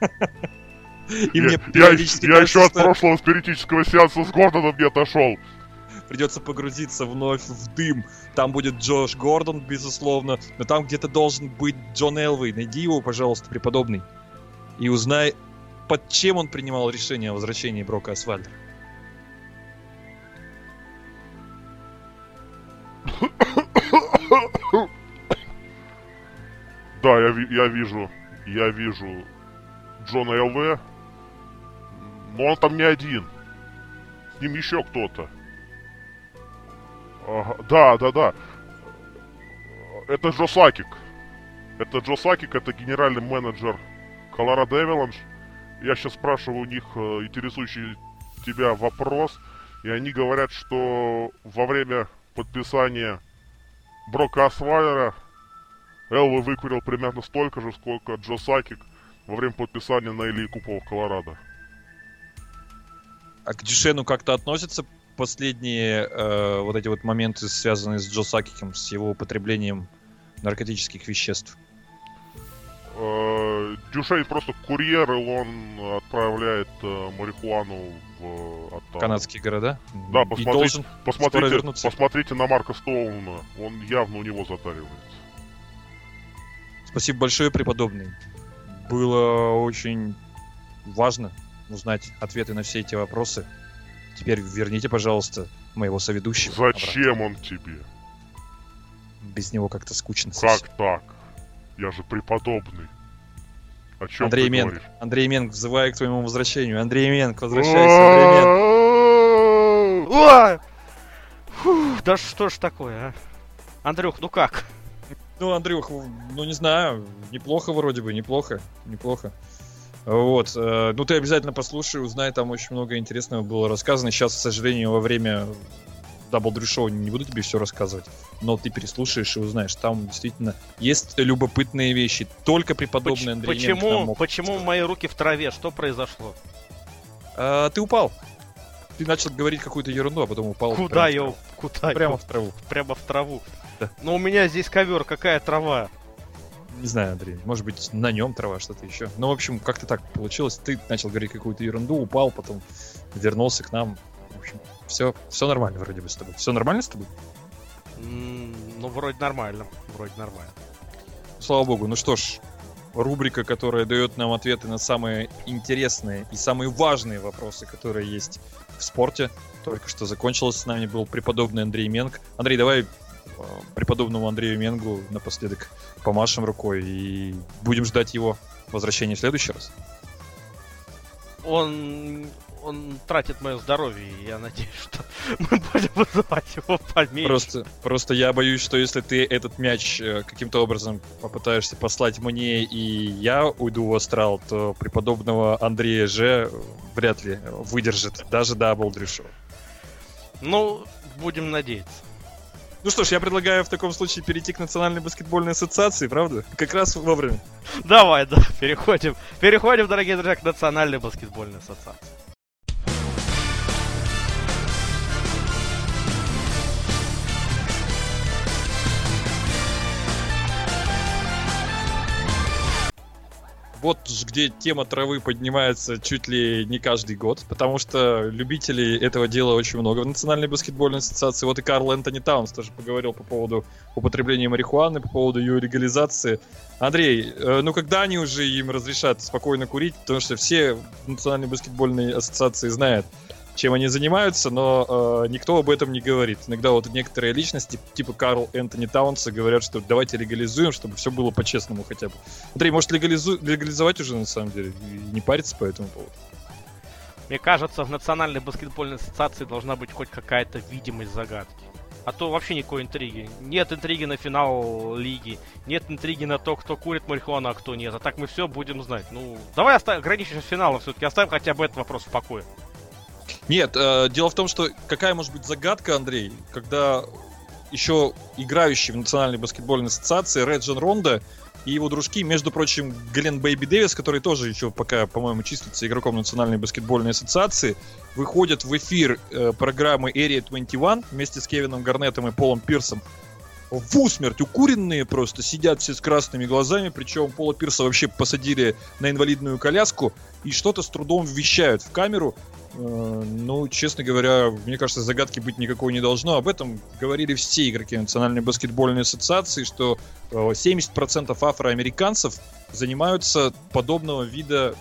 И мне я, еще от прошлого спиритического сеанса с Гордоном не отошел. придется погрузиться вновь в дым. Там будет Джош Гордон, безусловно, но там где-то должен быть Джон Элвей. Найди его, пожалуйста, преподобный. И узнай, под чем он принимал решение о возвращении Брока Асвальда. Да, я, я вижу, я вижу Джона ЛВ. Но он там не один. С ним еще кто-то. Ага, да, да, да. Это Джо Сакик. Это Джо Сакик, это генеральный менеджер Colorado Avalanche. Я сейчас спрашиваю у них э, интересующий тебя вопрос. И они говорят, что во время подписания Брока Асвайера Элвы выкурил примерно столько же, сколько Джо Сакик во время подписания на Ильи Купова Колорадо. А к Дюшену как-то относятся последние э, вот эти вот моменты, связанные с Джо Сакиком, с его употреблением наркотических веществ? Э, Дюшейн просто курьер, и он отправляет э, марихуану в Оттаву. Канадские города? Да, посмотрите, посмотрите, посмотрите на Марка Стоуна. Он явно у него затаривается. Спасибо большое, преподобный. Было очень важно узнать ответы на все эти вопросы. Теперь верните, пожалуйста, моего соведущего. обратно. Зачем он тебе? Без него как-то скучно. Как совсем. так? Я же преподобный. О чем Андрей ты Менг, говоришь? Андрей Менг, взываю к твоему возвращению. Андрей Менг, возвращайся, Андрей Менг. Да что ж такое, а? Андрюх, ну как? Ну, Андрюх, ну не знаю, неплохо вроде бы, неплохо, неплохо. Вот, э, ну ты обязательно послушай, узнай, там очень много интересного было рассказано. Сейчас, к сожалению, во время Double Drew Show не буду тебе все рассказывать, но ты переслушаешь и узнаешь. Там действительно есть любопытные вещи. Только преподобный Поч- Андрей почему, мог почему мои руки в траве? Что произошло? А, ты упал. Ты начал говорить какую-то ерунду, а потом упал. Куда я? Куда? Прямо в траву. Прямо в траву. Да. Но у меня здесь ковер, какая трава? Не знаю, Андрей, может быть, на нем трава, что-то еще. Ну, в общем, как-то так получилось. Ты начал говорить какую-то ерунду, упал, потом вернулся к нам. В общем, все, все нормально вроде бы с тобой. Все нормально с тобой? Ну, вроде нормально. Вроде нормально. Слава богу. Ну что ж, рубрика, которая дает нам ответы на самые интересные и самые важные вопросы, которые есть в спорте. Только что закончилась с нами был преподобный Андрей Менг. Андрей, давай преподобному Андрею Менгу напоследок помашем рукой и будем ждать его возвращения в следующий раз. Он, он тратит мое здоровье, и я надеюсь, что мы будем вызывать его поменьше. Просто, просто я боюсь, что если ты этот мяч э, каким-то образом попытаешься послать мне и я уйду в астрал, то преподобного Андрея же вряд ли выдержит даже Double Show. Ну, будем надеяться. Ну что ж, я предлагаю в таком случае перейти к Национальной баскетбольной ассоциации, правда? Как раз вовремя. Давай, да, переходим. Переходим, дорогие друзья, к Национальной баскетбольной ассоциации. Вот где тема травы поднимается чуть ли не каждый год, потому что любителей этого дела очень много в Национальной баскетбольной ассоциации. Вот и Карл Энтони Таунс тоже поговорил по поводу употребления марихуаны, по поводу ее легализации. Андрей, э, ну когда они уже им разрешат спокойно курить, потому что все в Национальной баскетбольной ассоциации знают, чем они занимаются, но э, никто об этом не говорит. Иногда вот некоторые личности, типа Карл Энтони Таунса, говорят, что давайте легализуем, чтобы все было по-честному хотя бы. Андрей, может легализу... легализовать уже на самом деле и не париться по этому поводу? Мне кажется, в Национальной баскетбольной ассоциации должна быть хоть какая-то видимость загадки. А то вообще никакой интриги. Нет интриги на финал лиги. Нет интриги на то, кто курит марихуану, а кто нет. А так мы все будем знать. Ну, давай оставим, ограничимся финалом все-таки. Оставим хотя бы этот вопрос в покое. Нет, э, дело в том, что какая может быть загадка, Андрей, когда еще играющий в Национальной баскетбольной ассоциации Реджин Ронда и его дружки, между прочим, Глен Бэйби Дэвис, который тоже еще пока, по-моему, числится игроком Национальной баскетбольной ассоциации, выходят в эфир э, программы Area 21 вместе с Кевином Гарнетом и Полом Пирсом. В усмерть укуренные просто, сидят все с красными глазами, причем Пола Пирса вообще посадили на инвалидную коляску и что-то с трудом вещают в камеру, ну, честно говоря, мне кажется, загадки быть никакой не должно. Об этом говорили все игроки Национальной баскетбольной ассоциации, что 70% э, афроамериканцев занимаются подобного вида,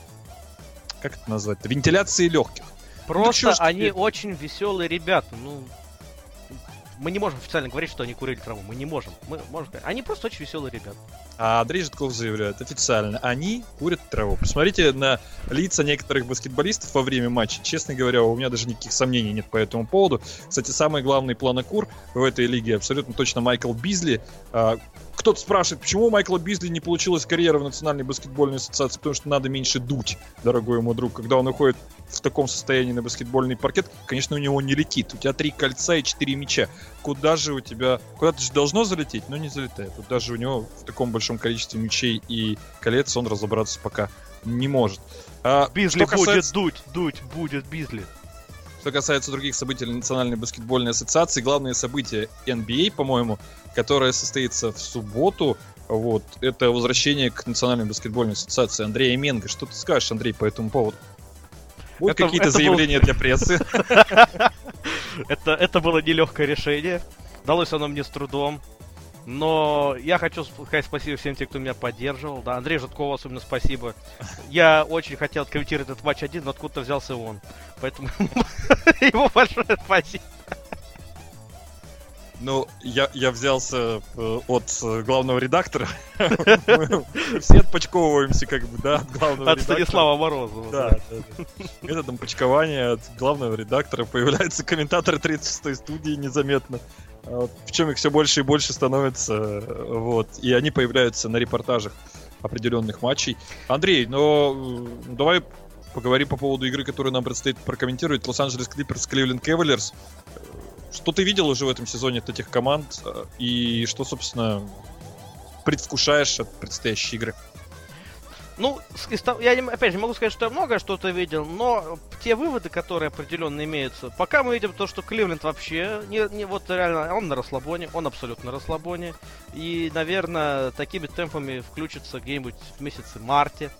как это назвать, вентиляцией легких. Просто ну, они очень веселые ребята. Ну, мы не можем официально говорить, что они курили траву. Мы не можем. Мы можем. Они просто очень веселые ребята. А Андрей Житков заявляет официально, они курят траву. Посмотрите на лица некоторых баскетболистов во время матча. Честно говоря, у меня даже никаких сомнений нет по этому поводу. Кстати, самый главный планокур в этой лиге абсолютно точно Майкл Бизли. А, кто-то спрашивает, почему у Майкла Бизли не получилась карьера в Национальной баскетбольной ассоциации, потому что надо меньше дуть, дорогой ему друг. Когда он уходит в таком состоянии на баскетбольный паркет, конечно, у него не летит. У тебя три кольца и четыре мяча. Куда же у тебя... Куда-то же должно залететь, но не залетает. Вот даже у него в таком большом количестве мячей и колец он разобраться пока не может. А, Бизли касается... будет дуть, дуть будет Бизли. Что касается других событий Национальной баскетбольной ассоциации, главное событие NBA, по-моему, которое состоится в субботу, вот, это возвращение к Национальной баскетбольной ассоциации Андрея Менга. Что ты скажешь, Андрей, по этому поводу? Будут какие-то заявления был... для прессы? это, это было нелегкое решение. Далось оно мне с трудом. Но я хочу сказать спасибо всем тем, кто меня поддерживал. Да, Андрей Житкову особенно спасибо. Я очень хотел откомментировать этот матч один, но откуда-то взялся он. Поэтому ему большое спасибо. Ну, я, я взялся э, от э, главного редактора. Все отпочковываемся, как бы, да, от главного редактора. От Станислава Морозова. Да, да. Методом почкования от главного редактора появляются комментаторы 36-й студии незаметно. А Причем их все больше и больше становится, вот. И они появляются на репортажах определенных матчей. Андрей, но давай поговорим по поводу игры, которую нам предстоит прокомментировать. Лос-Анджелес Клиперс, Кливленд Кавалерс. Что ты видел уже в этом сезоне от этих команд? И что, собственно, предвкушаешь от предстоящей игры? Ну, я опять же могу сказать, что я много что-то видел, но те выводы, которые определенно имеются, пока мы видим то, что Кливленд вообще не, не вот реально он на расслабоне, он абсолютно на расслабоне, и, наверное, такими темпами включится где-нибудь в месяце марте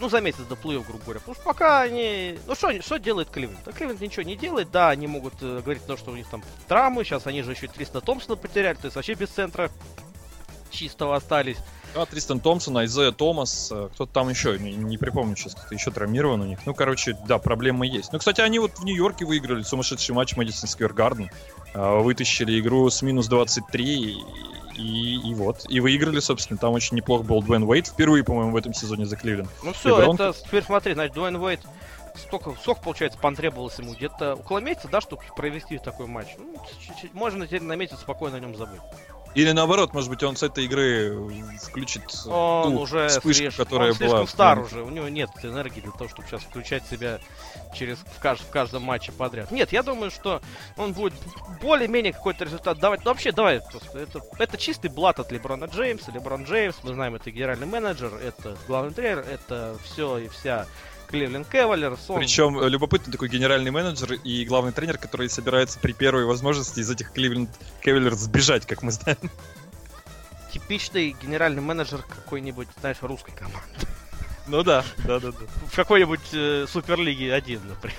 ну, за месяц до плей грубо говоря. Потому что пока они... Ну, что, что делает Кливленд? А Кливленд ничего не делает. Да, они могут э, говорить то, что у них там травмы. Сейчас они же еще 300 Томпсона потеряли. То есть вообще без центра чистого остались. Да, Тристан Томпсон, Айзея Томас, э, кто-то там еще, не, не припомню сейчас, кто-то еще травмирован у них. Ну, короче, да, проблемы есть. Ну, кстати, они вот в Нью-Йорке выиграли сумасшедший матч Мэдисон Сквер Гарден. Вытащили игру с минус 23 и, и вот. И выиграли, собственно. Там очень неплох был Дуэн Уэйт. Впервые, по-моему, в этом сезоне за Кливленд. Ну все, Леброн... это теперь смотри, значит, Дуэн Уэйт столько, сколько, получается, потребовалось ему? Где-то около месяца, да, чтобы провести такой матч? Ну, можно теперь на месяц спокойно о нем забыть. Или наоборот, может быть, он с этой игры включит он ту уже вспышку, слишком, которая он была. стар уже, у него нет энергии для того, чтобы сейчас включать себя через в, кажд, в каждом матче подряд. Нет, я думаю, что он будет более-менее какой-то результат давать. Но вообще, давай просто. Это, это чистый блат от Леброна Джеймса. Леброн Джеймс, мы знаем, это генеральный менеджер, это главный тренер, это все и вся Кливленд Кавалерс. Он... Причем э, любопытный такой генеральный менеджер и главный тренер, который собирается при первой возможности из этих Кливленд Кавалерс сбежать, как мы знаем. Типичный генеральный менеджер какой-нибудь, знаешь, русской команды. Ну да, да, да, да. В какой-нибудь э, Суперлиге 1, например.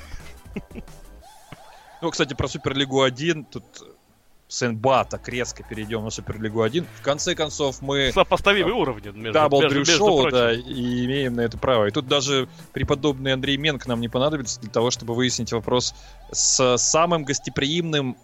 Ну, кстати, про Суперлигу 1 тут с НБА так резко перейдем на Суперлигу 1. В конце концов, мы Сопоставимый уровень между, Double между, между Шоу, прочим. да, и имеем на это право. И тут даже преподобный Андрей Менк нам не понадобится для того, чтобы выяснить вопрос с самым гостеприимным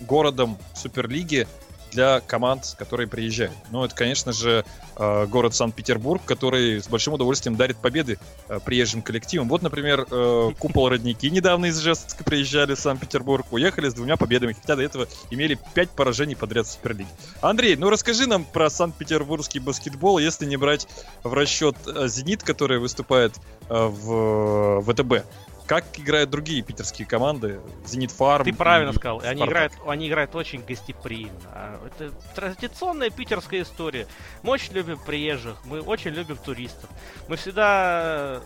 городом Суперлиги для команд, которые приезжают. Ну, это, конечно же, э, город Санкт-Петербург, который с большим удовольствием дарит победы э, приезжим коллективам. Вот, например, э, Купол Родники недавно из Ижевска приезжали в Санкт-Петербург, уехали с двумя победами, хотя до этого имели пять поражений подряд в Суперлиге. Андрей, ну расскажи нам про Санкт-Петербургский баскетбол, если не брать в расчет «Зенит», который выступает в ВТБ. Как играют другие питерские команды? «Зенит Фарм». Ты правильно и сказал. Они «Спартак». играют, они играют очень гостеприимно. А Это традиционная питерская история. Мы очень любим приезжих, мы очень любим туристов. Мы всегда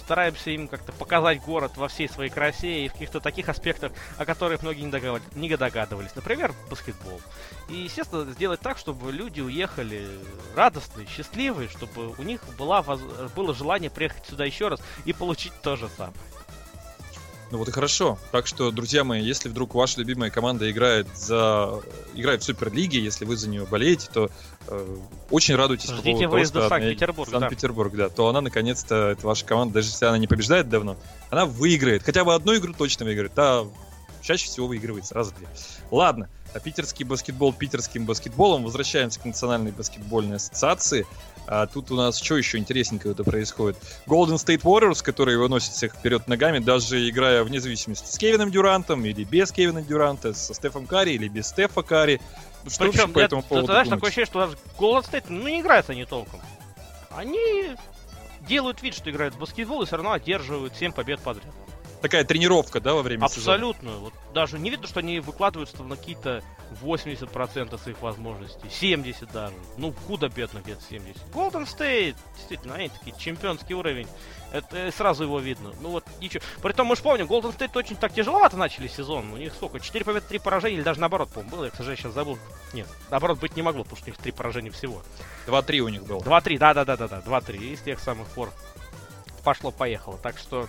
стараемся им как-то показать город во всей своей красе и в каких-то таких аспектах, о которых многие не догадывались. Не догадывались. Например, баскетбол. И, естественно, сделать так, чтобы люди уехали радостные, счастливые, чтобы у них была, воз- было желание приехать сюда еще раз и получить то же самое. Ну вот и хорошо. Так что, друзья мои, если вдруг ваша любимая команда играет за играет в Суперлиге, если вы за нее болеете, то э, очень радуйтесь по Ждите поводу того, что она- Санкт-Петербург, да. Санкт-Петербург, да. То она наконец-то, это ваша команда, даже если она не побеждает давно, она выиграет. Хотя бы одну игру точно выиграет. А чаще всего выигрывает сразу две. Ладно, а питерский баскетбол питерским баскетболом. Возвращаемся к Национальной баскетбольной ассоциации. А тут у нас что еще интересненького это происходит? Golden State Warriors, которые выносят всех вперед ногами, даже играя вне зависимости с Кевином Дюрантом или без Кевина Дюранта, со Стефом Карри или без Стефа Карри. Ну, что Причем, по этому поводу знаешь, думаете? такое ощущение, что Golden State, ну, не играют они толком. Они делают вид, что играют в баскетбол и все равно одерживают 7 побед подряд. Такая тренировка, да, во время сезона? Абсолютно. Вот даже не видно, что они выкладываются на какие-то 80% своих возможностей. 70 даже. Ну, худо-бедно где-то 70. Golden State, действительно, они такие чемпионский уровень. Это э, сразу его видно. Ну вот ничего. Притом мы же помним, Golden State очень так тяжеловато начали сезон. У них сколько? 4 победы, 3 поражения, или даже наоборот, по-моему, было. Я, к сожалению, сейчас забыл. Нет, наоборот быть не могло, потому что у них 3 поражения всего. 2-3 у них было. 2-3, да-да-да-да-да, 2-3. И с тех самых пор пошло-поехало. Так что...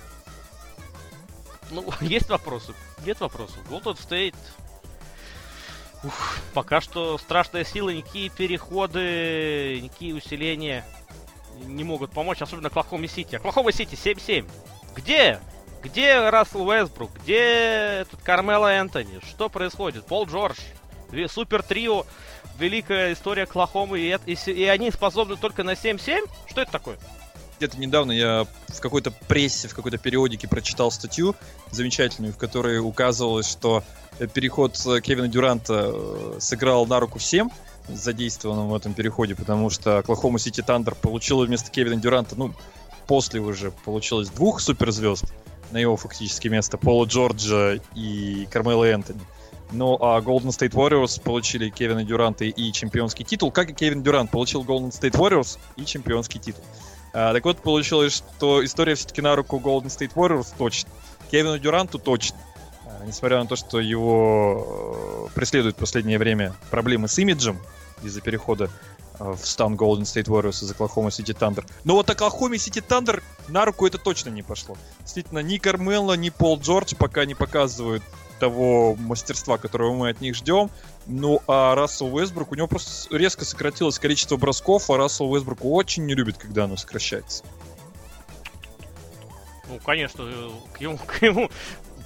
Ну, есть вопросы? Нет вопросов. Golden State... Ух, пока что страшная сила, никакие переходы, никакие усиления не могут помочь, особенно Оклахома Сити. Оклахома Сити 7-7. Где? Где Рассел Уэсбрук? Где этот Кармело Энтони? Что происходит? Пол Джордж? Супер трио, великая история Оклахомы, и, и и они способны только на 7-7? Что это такое? Где-то недавно я в какой-то прессе, в какой-то периодике прочитал статью замечательную, в которой указывалось, что э, переход э, Кевина Дюранта э, сыграл на руку всем задействованным в этом переходе, потому что Оклахома Сити Тандер получила вместо Кевина Дюранта, ну, после уже получилось двух суперзвезд на его фактически место, Пола Джорджа и Кармело Энтони. Ну, а Golden State Warriors получили Кевина Дюранта и чемпионский титул, как и Кевин Дюрант получил Golden State Warriors и чемпионский титул. А, так вот, получилось, что история все-таки на руку Golden State Warriors точно. Кевину Дюранту точно. А, несмотря на то, что его э, преследуют в последнее время проблемы с имиджем из-за перехода э, в стан Golden State Warriors из Oklahoma City Thunder. Но вот Oklahoma City Thunder на руку это точно не пошло. Действительно, ни Кармело, ни Пол Джордж пока не показывают того мастерства, которого мы от них ждем. Ну, а Рассел Уэсбрук, у него просто резко сократилось количество бросков, а Рассел Уэсбрук очень не любит, когда оно сокращается. Ну, конечно, э, к ему, к ему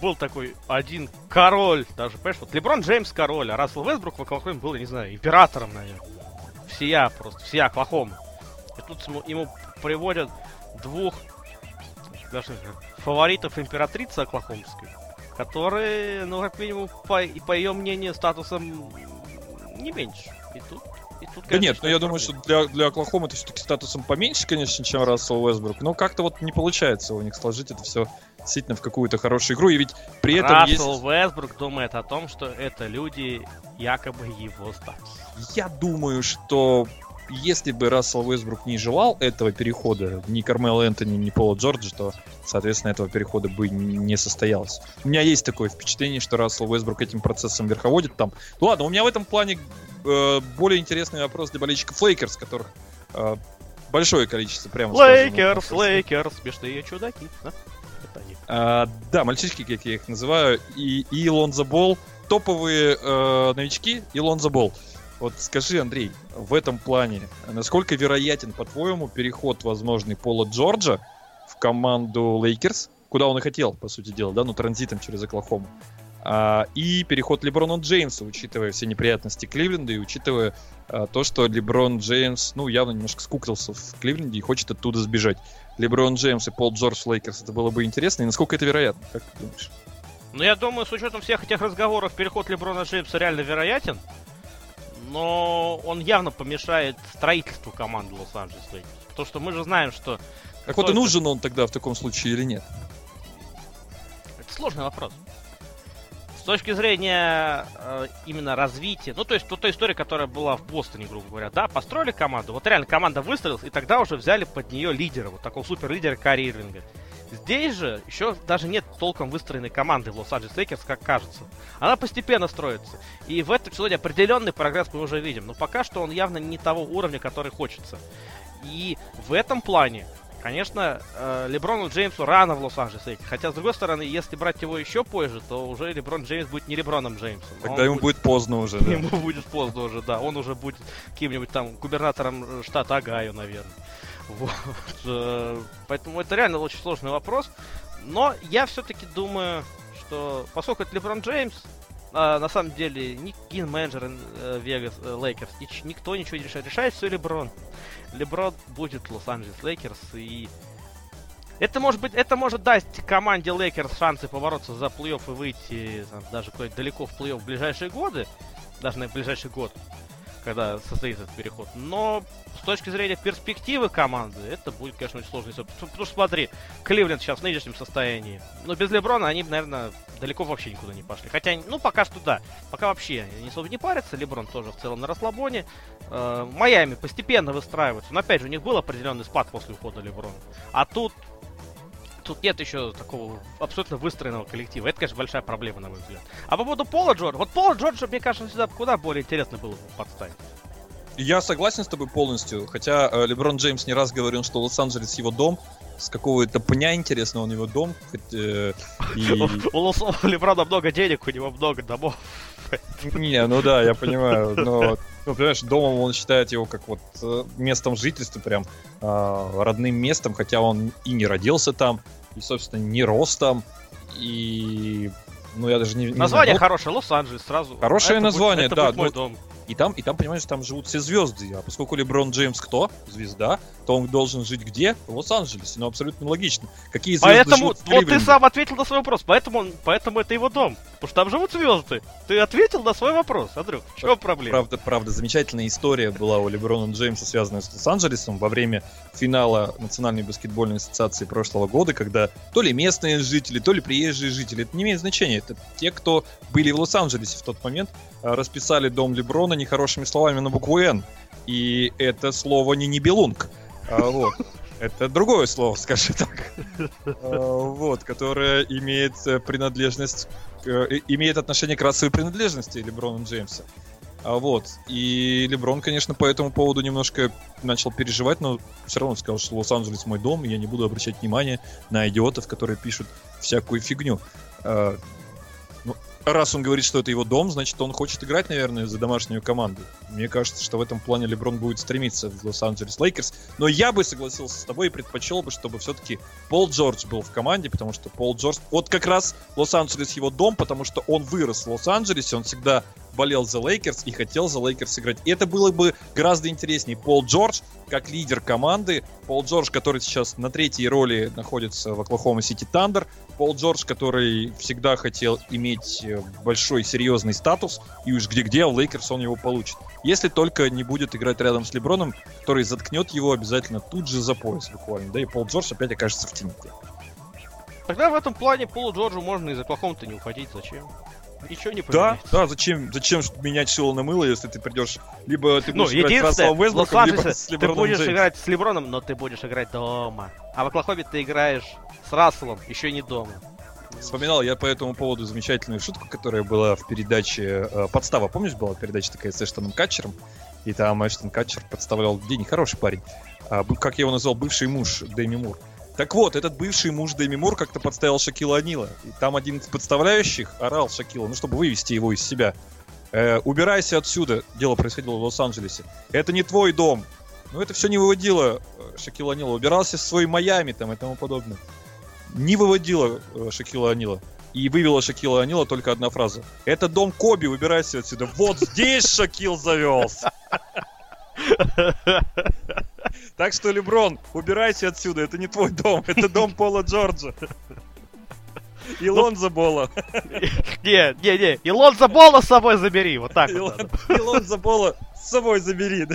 был такой один король, даже, понимаешь, вот Леброн Джеймс король, а Рассел Вестбрук в Оклахоме был, я не знаю, императором, наверное. Всея просто, всея Оклахома. И тут ему, ему приводят двух даже фаворитов императрицы Оклахомской, которые, ну, как минимум, по, и по ее мнению, статусом не меньше. И тут, и тут Да нет, конечно, ну я думаю, что для, для Оклахомы это все-таки статусом поменьше, конечно, чем Рассел Уэсбрук, но как-то вот не получается у них сложить это все действительно в какую-то хорошую игру, и ведь при этом Рассел есть... Вестбрук думает о том, что это люди якобы его статус. Я думаю, что если бы Рассел Уэстбрук не желал этого перехода, ни Кармело Энтони, ни Пола Джорджа, то, соответственно, этого перехода бы не состоялось. У меня есть такое впечатление, что Рассел Уэстбрук этим процессом верховодит там. Ну ладно, у меня в этом плане э, более интересный вопрос для болельщиков Лейкерс, которых э, большое количество, прямо скажем, Лейкерс, Лейкерс, смешные чудаки. Да? А, да, мальчишки, как я их называю, и, и Лонзо Болл топовые э, новички и Лонзо Болл. Вот скажи, Андрей, в этом плане, насколько вероятен, по-твоему, переход возможный Пола Джорджа в команду Лейкерс, куда он и хотел, по сути дела, да, ну транзитом через Оклахому, а, и переход Леброна Джеймса, учитывая все неприятности Кливленда и учитывая а, то, что Леброн Джеймс, ну, явно немножко скукрился в Кливленде и хочет оттуда сбежать. Леброн Джеймс и Пол Джордж Лейкерс, это было бы интересно, и насколько это вероятно, как ты думаешь? Ну, я думаю, с учетом всех этих разговоров, переход Леброна Джеймса реально вероятен. Но он явно помешает строительству команды Лос-Анджелес Лейкерс. Потому что мы же знаем, что... Так вот и нужен он тогда в таком случае или нет? Это сложный вопрос. С точки зрения э, именно развития, ну то есть то, та история, которая была в Бостоне, грубо говоря, да, построили команду, вот реально команда выстроилась, и тогда уже взяли под нее лидера, вот такого супер лидера Кайри Ирвинга. Здесь же еще даже нет толком выстроенной команды в Лос-Анджелес Лейкерс, как кажется. Она постепенно строится. И в этом эпизоде определенный прогресс мы уже видим. Но пока что он явно не того уровня, который хочется. И в этом плане, конечно, э, Леброну Джеймсу рано в Лос-Анджелес Лейкерс. Хотя, с другой стороны, если брать его еще позже, то уже Леброн Джеймс будет не Леброном Джеймсом. Тогда он ему будет... будет поздно уже, да. Ему будет поздно уже, да. Он уже будет каким-нибудь там губернатором штата Огайо, наверное. Вот. Э, поэтому это реально очень сложный вопрос. Но я все-таки думаю, что поскольку это Леброн Джеймс, а, на самом деле ни ген-менеджер э, Вегас э, Лейкерс, никто ничего не решает. Решает все Леброн. Леброн будет Лос-Анджелес Лейкерс и это может быть, это может дать команде Лейкерс шансы побороться за плей-офф и выйти там, даже куда-то далеко в плей-офф в ближайшие годы, даже на ближайший год когда состоится этот переход. Но с точки зрения перспективы команды, это будет, конечно, очень ситуация. Потому что смотри, Кливленд сейчас в нынешнем состоянии. Но без Леброна они, наверное, далеко вообще никуда не пошли. Хотя, ну, пока что да. Пока вообще не особо не парятся. Леброн тоже в целом на расслабоне. Э, Майами постепенно выстраиваются. Но опять же, у них был определенный спад после ухода Леброна. А тут тут нет еще такого абсолютно выстроенного коллектива. Это, конечно, большая проблема, на мой взгляд. А по поводу Пола Джорджа, вот Пола Джорджа, мне кажется, сюда куда более интересно было бы подставить. Я согласен с тобой полностью, хотя э, Леброн Джеймс не раз говорил, что Лос-Анджелес его дом, с какого-то пня интересно он его дом. Хоть, э, и... У Леброна много денег, у него много домов. Не, ну да, я понимаю, но ну, понимаешь, домом он считает его как вот э, местом жительства, прям э, родным местом, хотя он и не родился там, и, собственно, не рос там, и... Ну, я даже не... Название знаю, хорошее, Лос-Анджелес сразу. Хорошее а название, будет, да. Будет мой дом. И там, и там, понимаешь, там живут все звезды. А поскольку Леброн Джеймс кто? Звезда. То он должен жить где? В Лос-Анджелесе. Ну, абсолютно логично. Какие звезды Поэтому, вот ты сам ответил на свой вопрос. Поэтому, он, поэтому это его дом. Потому что там живут звезды. Ты ответил на свой вопрос, Андрюх. В чем проблема? Правда, правда, замечательная история была у Леброна Джеймса, связанная с Лос-Анджелесом во время финала Национальной баскетбольной ассоциации прошлого года, когда то ли местные жители, то ли приезжие жители, это не имеет значения. Это те, кто были в Лос-Анджелесе в тот момент, расписали дом Леброна нехорошими словами на букву «Н». И это слово не Нибелунг. А, вот. Это другое слово, скажи так. А, вот, которое имеет э, принадлежность, э, имеет отношение к расовой принадлежности Леброна Джеймса. А вот. И Леброн, конечно, по этому поводу немножко начал переживать, но все равно сказал, что Лос-Анджелес мой дом, и я не буду обращать внимание на идиотов, которые пишут всякую фигню. Раз он говорит, что это его дом, значит, он хочет играть, наверное, за домашнюю команду. Мне кажется, что в этом плане Леброн будет стремиться в Лос-Анджелес Лейкерс. Но я бы согласился с тобой и предпочел бы, чтобы все-таки Пол Джордж был в команде, потому что Пол Джордж... Вот как раз Лос-Анджелес его дом, потому что он вырос в Лос-Анджелесе, он всегда болел за Лейкерс и хотел за Лейкерс играть. И это было бы гораздо интереснее. Пол Джордж, как лидер команды, Пол Джордж, который сейчас на третьей роли находится в Оклахома Сити Тандер, Пол Джордж, который всегда хотел иметь э, большой серьезный статус, и уж где-где, в Лейкерс он его получит. Если только не будет играть рядом с Леброном, который заткнет его обязательно тут же за пояс буквально. Да и Пол Джордж опять окажется в тени. Тогда в этом плане Полу Джорджу можно из Оклахома-то не уходить. Зачем? Ничего не поменяется. Да, да, зачем, зачем менять силу на мыло, если ты придешь, либо ты ну, будешь ну, играть с Расселом Вестбруком, либо с Леброном Ты будешь Джеймс. играть с Леброном, но ты будешь играть дома. А в Оклахоме ты играешь с Расселом, еще не дома. Вспоминал я по этому поводу замечательную шутку, которая была в передаче э, «Подстава». Помнишь, была передача такая с Эштоном Катчером? И там Эштон Катчер подставлял, где хороший парень. А, как я его назвал, бывший муж Дэми Мур. Так вот, этот бывший муж Дэми Мур как-то подставил Шакила Анила. И там один из подставляющих орал Шакила, ну, чтобы вывести его из себя. Э, убирайся отсюда. Дело происходило в Лос-Анджелесе. Это не твой дом. Ну, это все не выводило э, Шакила Анила. Убирался в свой Майами там и тому подобное. Не выводило э, Шакила Анила. И вывела Шакила Анила только одна фраза. Это дом Коби, убирайся отсюда. Вот здесь Шакил завелся. Так что, Леброн, убирайся отсюда, это не твой дом, это дом Пола Джорджа. И Лонза Бола. Не, не, не, и Лонза Бола с собой забери, вот так вот. И Лонза Бола с собой забери.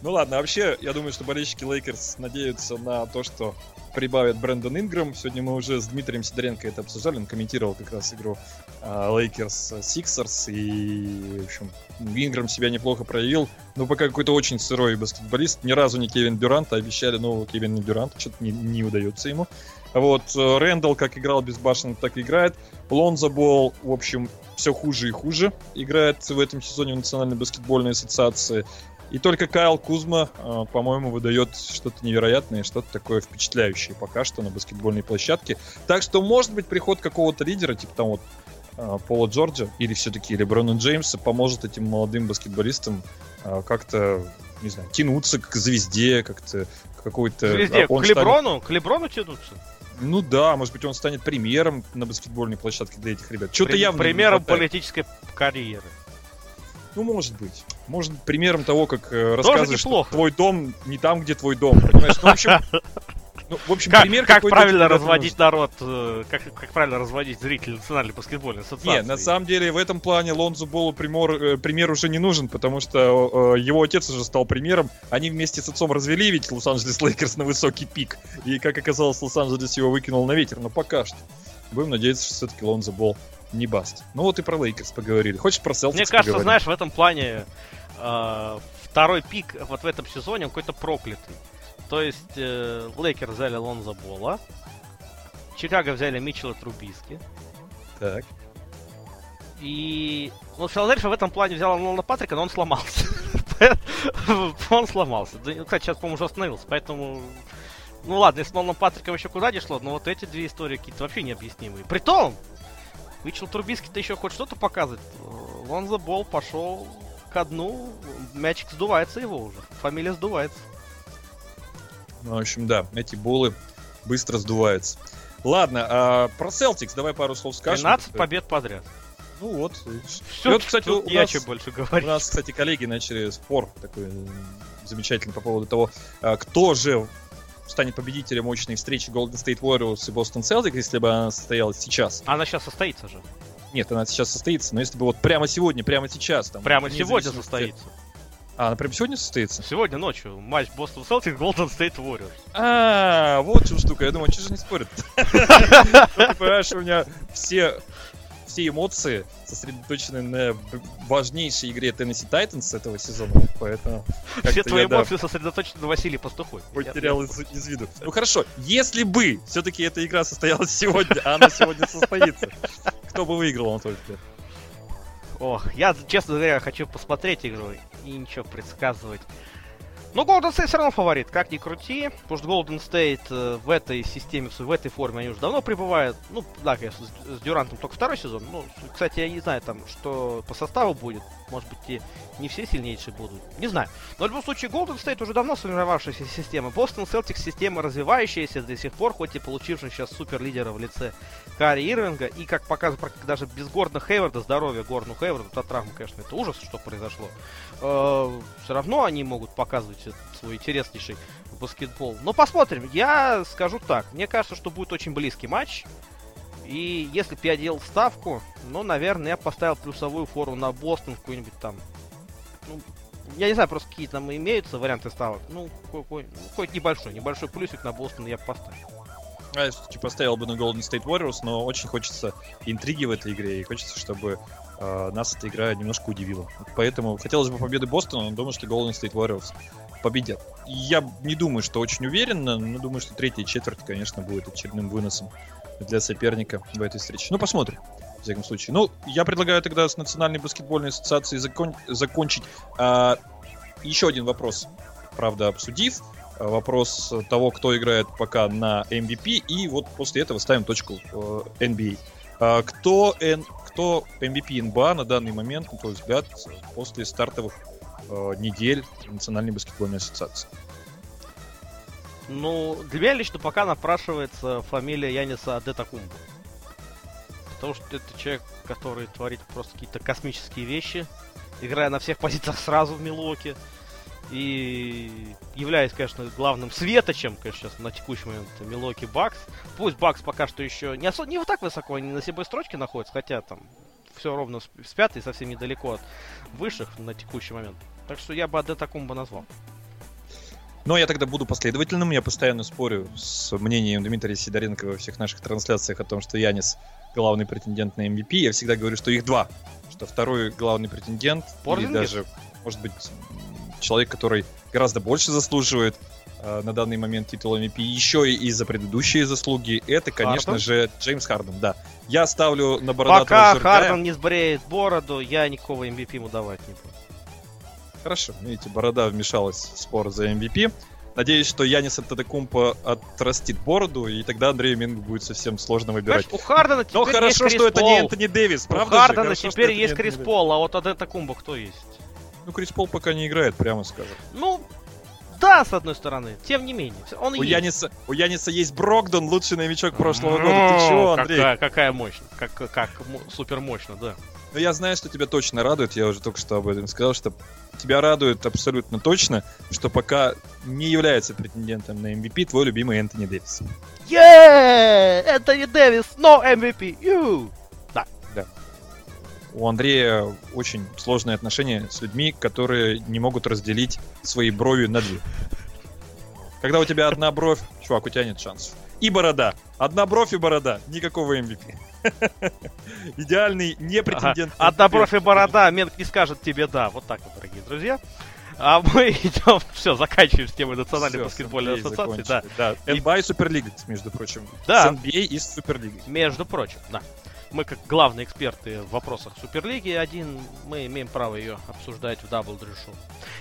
Ну ладно, вообще, я думаю, что болельщики Лейкерс надеются на то, что прибавит Брэндон Инграм. Сегодня мы уже с Дмитрием Сидоренко это обсуждали, он комментировал как раз игру Лейкерс Сиксерс, и, в общем, Инграм себя неплохо проявил, но пока какой-то очень сырой баскетболист, ни разу не Кевин Дюрант, а обещали нового Кевина Дюранта, что-то не, не удается ему. Вот, э, Рэндалл как играл безбашенно, так и играет. Лонза Болл, в общем, все хуже и хуже играет в этом сезоне в Национальной баскетбольной ассоциации. И только Кайл Кузма, э, по-моему, выдает что-то невероятное, что-то такое впечатляющее пока что на баскетбольной площадке. Так что, может быть, приход какого-то лидера, типа там вот э, Пола Джорджа или все-таки Леброна Джеймса поможет этим молодым баскетболистам э, как-то, не знаю, тянуться к звезде, как-то какой-то... Везде, а к станет- Леброну, к Леброну тянуться. ну да, может быть, он станет примером на баскетбольной площадке для этих ребят. Что-то При- явно не Примером политической карьеры. Ну, может быть. Может примером того, как э, рассказываешь, что твой дом не там, где твой дом, понимаешь? Ну, в общем, ну, в общем Как, пример как правильно разводить народ, э, как, как правильно разводить зрителей национальной баскетбольной ассоциации. Не, на самом деле в этом плане Лонзу Болу пример, э, пример уже не нужен, потому что э, его отец уже стал примером. Они вместе с отцом развели ведь Лос-Анджелес Лейкерс на высокий пик. И, как оказалось, Лос-Анджелес его выкинул на ветер. Но пока что. Будем надеяться, что все-таки Лонзо Бол не bust. Ну вот и про Лейкерс поговорили. Хочешь про Селтикс Мне кажется, поговорим? знаешь, в этом плане э, второй пик вот в этом сезоне он какой-то проклятый. То есть э, Лейкерс взяли Лонза Бола, Чикаго взяли Митчелла Трубиски, Так. и ну, Филадельфия в этом плане взяла Нолана Патрика, но он сломался. Он сломался. Да, ну, Кстати, сейчас, по-моему, уже остановился, поэтому... Ну ладно, если Ноланом Патриком еще куда не шло, но вот эти две истории какие-то вообще необъяснимые. Притом, Митчелл Трубиски-то еще хоть что-то показывает. Лонза Бол пошел ко дну, мячик сдувается его уже. Фамилия сдувается. Ну, в общем, да, эти болы быстро сдуваются. Ладно, а про Celtics давай пару слов скажем. 13 побед подряд. Ну вот. Все, вот, кстати, у о нас- чем больше У говорить. нас, кстати, коллеги начали спор такой м, замечательный по поводу того, а, кто же станет победителем мощной встречи Golden State Warriors и Boston Celtics, если бы она состоялась сейчас. Она сейчас состоится же. Нет, она сейчас состоится, но если бы вот прямо сегодня, прямо сейчас. Там, Прямо сегодня состоится. А, она прямо сегодня состоится? Сегодня ночью матч Бостон Селтик, Голден Стейт Warriors. А, вот чем штука. Я думаю, что же не спорят? Ну, Ты понимаешь, у меня все все эмоции сосредоточены на важнейшей игре Tennessee Titans этого сезона, поэтому Все твои я, да, эмоции сосредоточены на Василии Пастухой. потерял из, из виду. Ну хорошо, если бы все-таки эта игра состоялась сегодня, а она сегодня состоится, кто бы выиграл, взгляд? Ох, я, честно говоря, хочу посмотреть игру и ничего предсказывать. Ну, Golden State все равно фаворит, как ни крути. Потому что Golden State э, в этой системе, в этой форме они уже давно пребывают. Ну, да, конечно, с, Дюрантом только второй сезон. Ну, кстати, я не знаю там, что по составу будет. Может быть, и не все сильнейшие будут. Не знаю. Но в любом случае, Golden State уже давно сформировавшаяся система. Бостон Celtics система развивающаяся до сих пор, хоть и получившая сейчас суперлидера в лице Кари Ирвинга. И, как показывает даже без Гордона Хейварда, здоровья Горну Хейварду, та травма, конечно, это ужас, что произошло. все равно они могут показывать свой интереснейший баскетбол. Но посмотрим. Я скажу так. Мне кажется, что будет очень близкий матч. И если бы я делал ставку, ну, наверное, я поставил плюсовую фору на Бостон какой-нибудь там. Ну, я не знаю, просто какие там имеются варианты ставок. Ну, какой, ну, небольшой, небольшой плюсик на Бостон я поставил. А, я все-таки поставил бы на Golden State Warriors, но очень хочется интриги в этой игре, и хочется, чтобы э, нас эта игра немножко удивила. Поэтому хотелось бы победы Бостона, но думаю, что Golden State Warriors победят. Я не думаю, что очень уверенно, но думаю, что третья четверть, конечно, будет очередным выносом для соперника в этой встрече. Ну, посмотрим. В всяком случае. Ну, я предлагаю тогда с Национальной баскетбольной ассоциацией закон- закончить. А, еще один вопрос, правда, обсудив. Э, вопрос того, кто играет пока на MVP, и вот после этого ставим точку в э, NBA. А кто, N, кто MVP НБА на данный момент, на твой взгляд, после стартовых э, недель Национальной баскетбольной ассоциации? Ну, для меня лично пока напрашивается фамилия Яниса Адетакумбо. Потому что это человек, который творит просто какие-то космические вещи, играя на всех позициях сразу в Милуоке. И являясь, конечно, главным светочем, конечно, сейчас на текущий момент Милоки Бакс. Пусть Бакс пока что еще не, особо, не вот так высоко, они на седьмой строчке находятся, хотя там все ровно с, с пятой, совсем недалеко от высших на текущий момент. Так что я бы Адетакумба назвал. Но я тогда буду последовательным. Я постоянно спорю с мнением Дмитрия Сидоренко во всех наших трансляциях о том, что Янис главный претендент на MVP. Я всегда говорю, что их два. Что второй главный претендент, Порзингис? или даже, может быть, человек, который гораздо больше заслуживает э, на данный момент титула MVP, еще и из-за предыдущие заслуги, это, конечно Харден? же, Джеймс Харден, да. Я ставлю на бородатого Пока жердяя. Харден не сбреет бороду, я никакого MVP ему давать не буду. Хорошо, видите, борода вмешалась в спор за MVP. Надеюсь, что Янис Антетокумпо отрастит бороду, и тогда Андрею Мингу будет совсем сложно выбирать. Понимаешь, у Хардена теперь Но хорошо, есть что Крис это не Пол. Энтони Дэвис, У правда же? Хардена Хорошо, что теперь это не есть Крис. Пол, а вот Адета Кумба кто есть? Ну, Крис Пол пока не играет, прямо скажем. Ну, да, с одной стороны. Тем не менее. Он У есть. Яниса, у Яниса есть Брогдон, лучший новичок прошлого года. Ты чего, Ну, Андрей? Какая, какая мощно. Как, как супер мощно, да. Ну, я знаю, что тебя точно радует. Я уже только что об этом сказал, что тебя радует абсолютно точно, что пока не является претендентом на MVP твой любимый Энтони Дэвис. Еее! Энтони Дэвис, но MVP! Ю! У Андрея очень сложные отношения с людьми, которые не могут разделить свои брови на две. Когда у тебя одна бровь, чувак, у тебя нет шансов. И борода. Одна бровь и борода. Никакого MVP. Идеальный не претендент. на Одна бровь и борода, Менк не скажет тебе да. Вот так вот, дорогие друзья. А мы идем, все, заканчиваем с темой Национальной Всё, баскетбольной ассоциации, да. Да, NBA и Суперлига, между прочим. Да. С NBA и с Суперлигой. Между прочим, да. Мы как главные эксперты в вопросах Суперлиги один, мы имеем право ее обсуждать в Double Drew.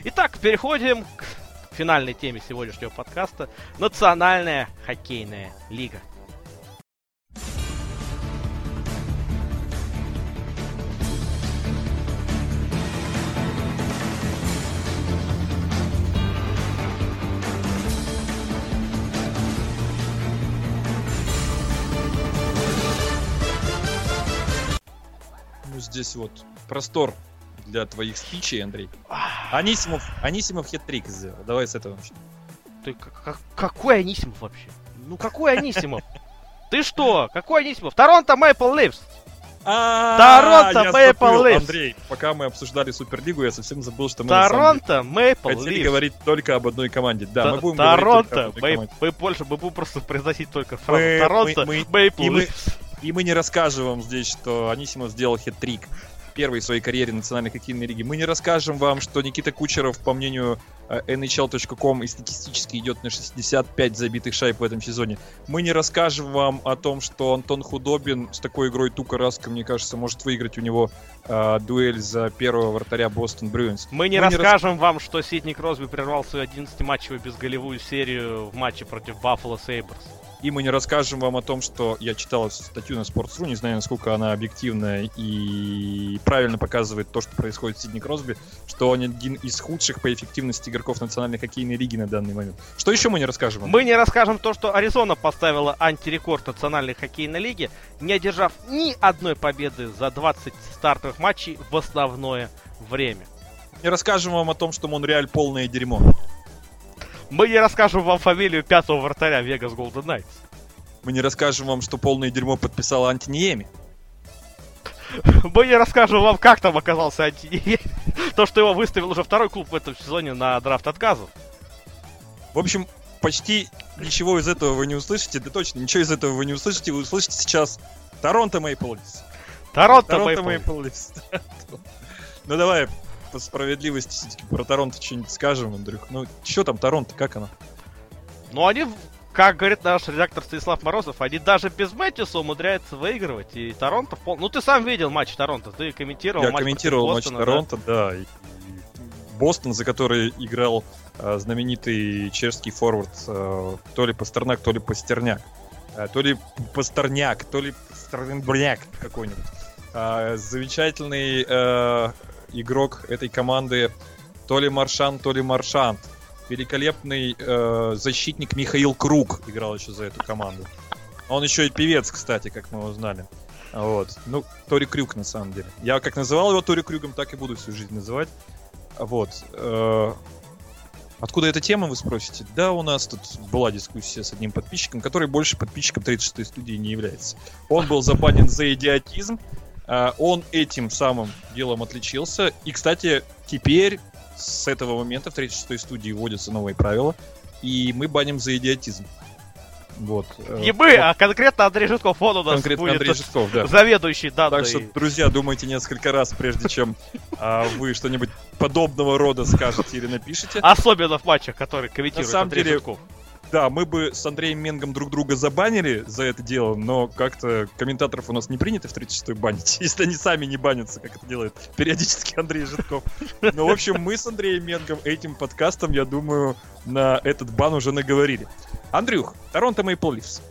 Итак, переходим к финальной теме сегодняшнего подкаста. Национальная хоккейная лига. Здесь вот простор для твоих спичей, Андрей. Анисимов, Анисимов хет-трик сделал. Давай с этого начнем. Ты как- как- какой Анисимов вообще? Ну какой Анисимов? Ты что? Какой Анисимов? Торонто Мэйпл Ливс. А, Торонто забыл, Leafs. Андрей, пока мы обсуждали Суперлигу, я совсем забыл, что мы Торонто Мэйпл деле хотели Ливс. говорить только об одной команде. Да, мы будем Торонто, мы больше, мы будем просто произносить только фразу Торонто, Мэйпл Ливс. И мы не расскажем вам здесь, что Анисимов сделал хет-трик первый в своей карьере национальной хоккейной лиги. Мы не расскажем вам, что Никита Кучеров, по мнению э, NHL.com, и статистически идет на 65 забитых шайб в этом сезоне. Мы не расскажем вам о том, что Антон Худобин с такой игрой Тука Раска, мне кажется, может выиграть у него э, дуэль за первого вратаря Бостон Брюинс. Мы не Мы не расскажем вам, что Сидни Кросби прервал свою 11-матчевую безголевую серию в матче против Баффало Сейберс. И мы не расскажем вам о том, что я читал статью на Sports.ru, не знаю, насколько она объективна и правильно показывает то, что происходит с Сидни Кросби, что он один из худших по эффективности игроков Национальной хоккейной лиги на данный момент. Что еще мы не расскажем вам? Мы не расскажем то, что Аризона поставила антирекорд Национальной хоккейной лиги, не одержав ни одной победы за 20 стартовых матчей в основное время. Не расскажем вам о том, что Монреаль полное дерьмо. Мы не расскажем вам фамилию пятого вратаря Вегас Голден Найтс. Мы не расскажем вам, что полное дерьмо подписала Антиниеми. Мы не расскажем вам, как там оказался Антини. То, что его выставил уже второй клуб в этом сезоне на драфт отказов. В общем, почти ничего из этого вы не услышите. Да точно, ничего из этого вы не услышите. Вы услышите сейчас Торонто Мейпл Лифс. Торонто Мэйпл. Мейпл Лифс. Ну давай, по справедливости все-таки про Торонто что-нибудь скажем, Андрюх. Ну, что там Торонто, как оно? Ну, они, как говорит наш редактор Станислав Морозов, они даже без Мэтьюса умудряются выигрывать. И Торонто... пол- Ну, ты сам видел матч Торонто, ты комментировал Я матч комментировал матч Бостона, да? Торонто, да. и- и Бостон, за который играл э, знаменитый чешский форвард э, то ли Пастернак, то ли Пастерняк. Э, то ли Пастерняк, то ли Пастернбряк какой-нибудь. Э, замечательный э, игрок этой команды то ли Маршан, то ли Маршант. Великолепный э, защитник Михаил Круг играл еще за эту команду. Он еще и певец, кстати, как мы узнали. Вот. Ну, Тори Крюк, на самом деле. Я как называл его Тори Крюгом, так и буду всю жизнь называть. Вот. Э, Откуда эта тема, вы спросите? Да, у нас тут была дискуссия с одним подписчиком, который больше подписчиком 36-й студии не является. Он был забанен за идиотизм. Э, Он этим самым делом отличился. И, кстати, теперь с этого момента в 36-й студии вводятся новые правила. И мы баним за идиотизм. Вот. э, Не мы, а конкретно Андрей Житков, он у нас Конкретно будет Андрей Житков, да. заведующий данной. Так что, друзья, думайте несколько раз, прежде чем а, вы что-нибудь подобного рода скажете или напишите. Особенно в матчах, которые комментирует На самом Андрей деле, Житков. Да, мы бы с Андреем Менгом друг друга забанили за это дело, но как-то комментаторов у нас не принято в 36-й банить, если они сами не банятся, как это делает периодически Андрей Житков. Но, в общем, мы с Андреем Менгом этим подкастом, я думаю, на этот бан уже наговорили. Андрюх, Торонто Мейпл Ливс.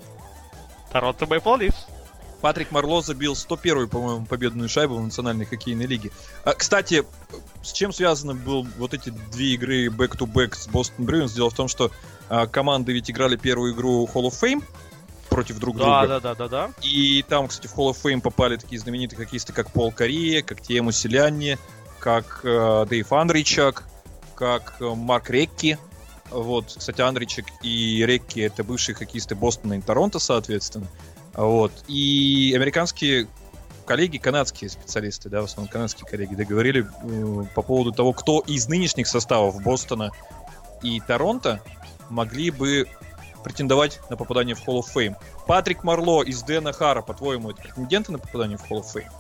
Торонто Мэйпл Ливс. Патрик Марло забил 101-ю, по-моему, победную шайбу в Национальной хоккейной лиге. А, кстати, с чем связаны был вот эти две игры back-to-back с Бостон Брюинс? Дело в том, что а, команды ведь играли первую игру Hall of Fame против друг Да, друга. да, да, да, да. И там, кстати, в Hall of Fame попали такие знаменитые хоккеисты, как Пол Корея, как Тему Селянни, как э, Дэйв Андричак, как э, Марк Рекки. Вот, кстати, Андричек и Рекки — это бывшие хоккеисты Бостона и Торонто, соответственно. Вот. И американские коллеги, канадские специалисты, да, в основном канадские коллеги, договорили э, по поводу того, кто из нынешних составов Бостона и Торонто могли бы претендовать на попадание в Hall of Fame. Патрик Марло из Дэна Хара, по-твоему, это претенденты на попадание в Hall of Fame?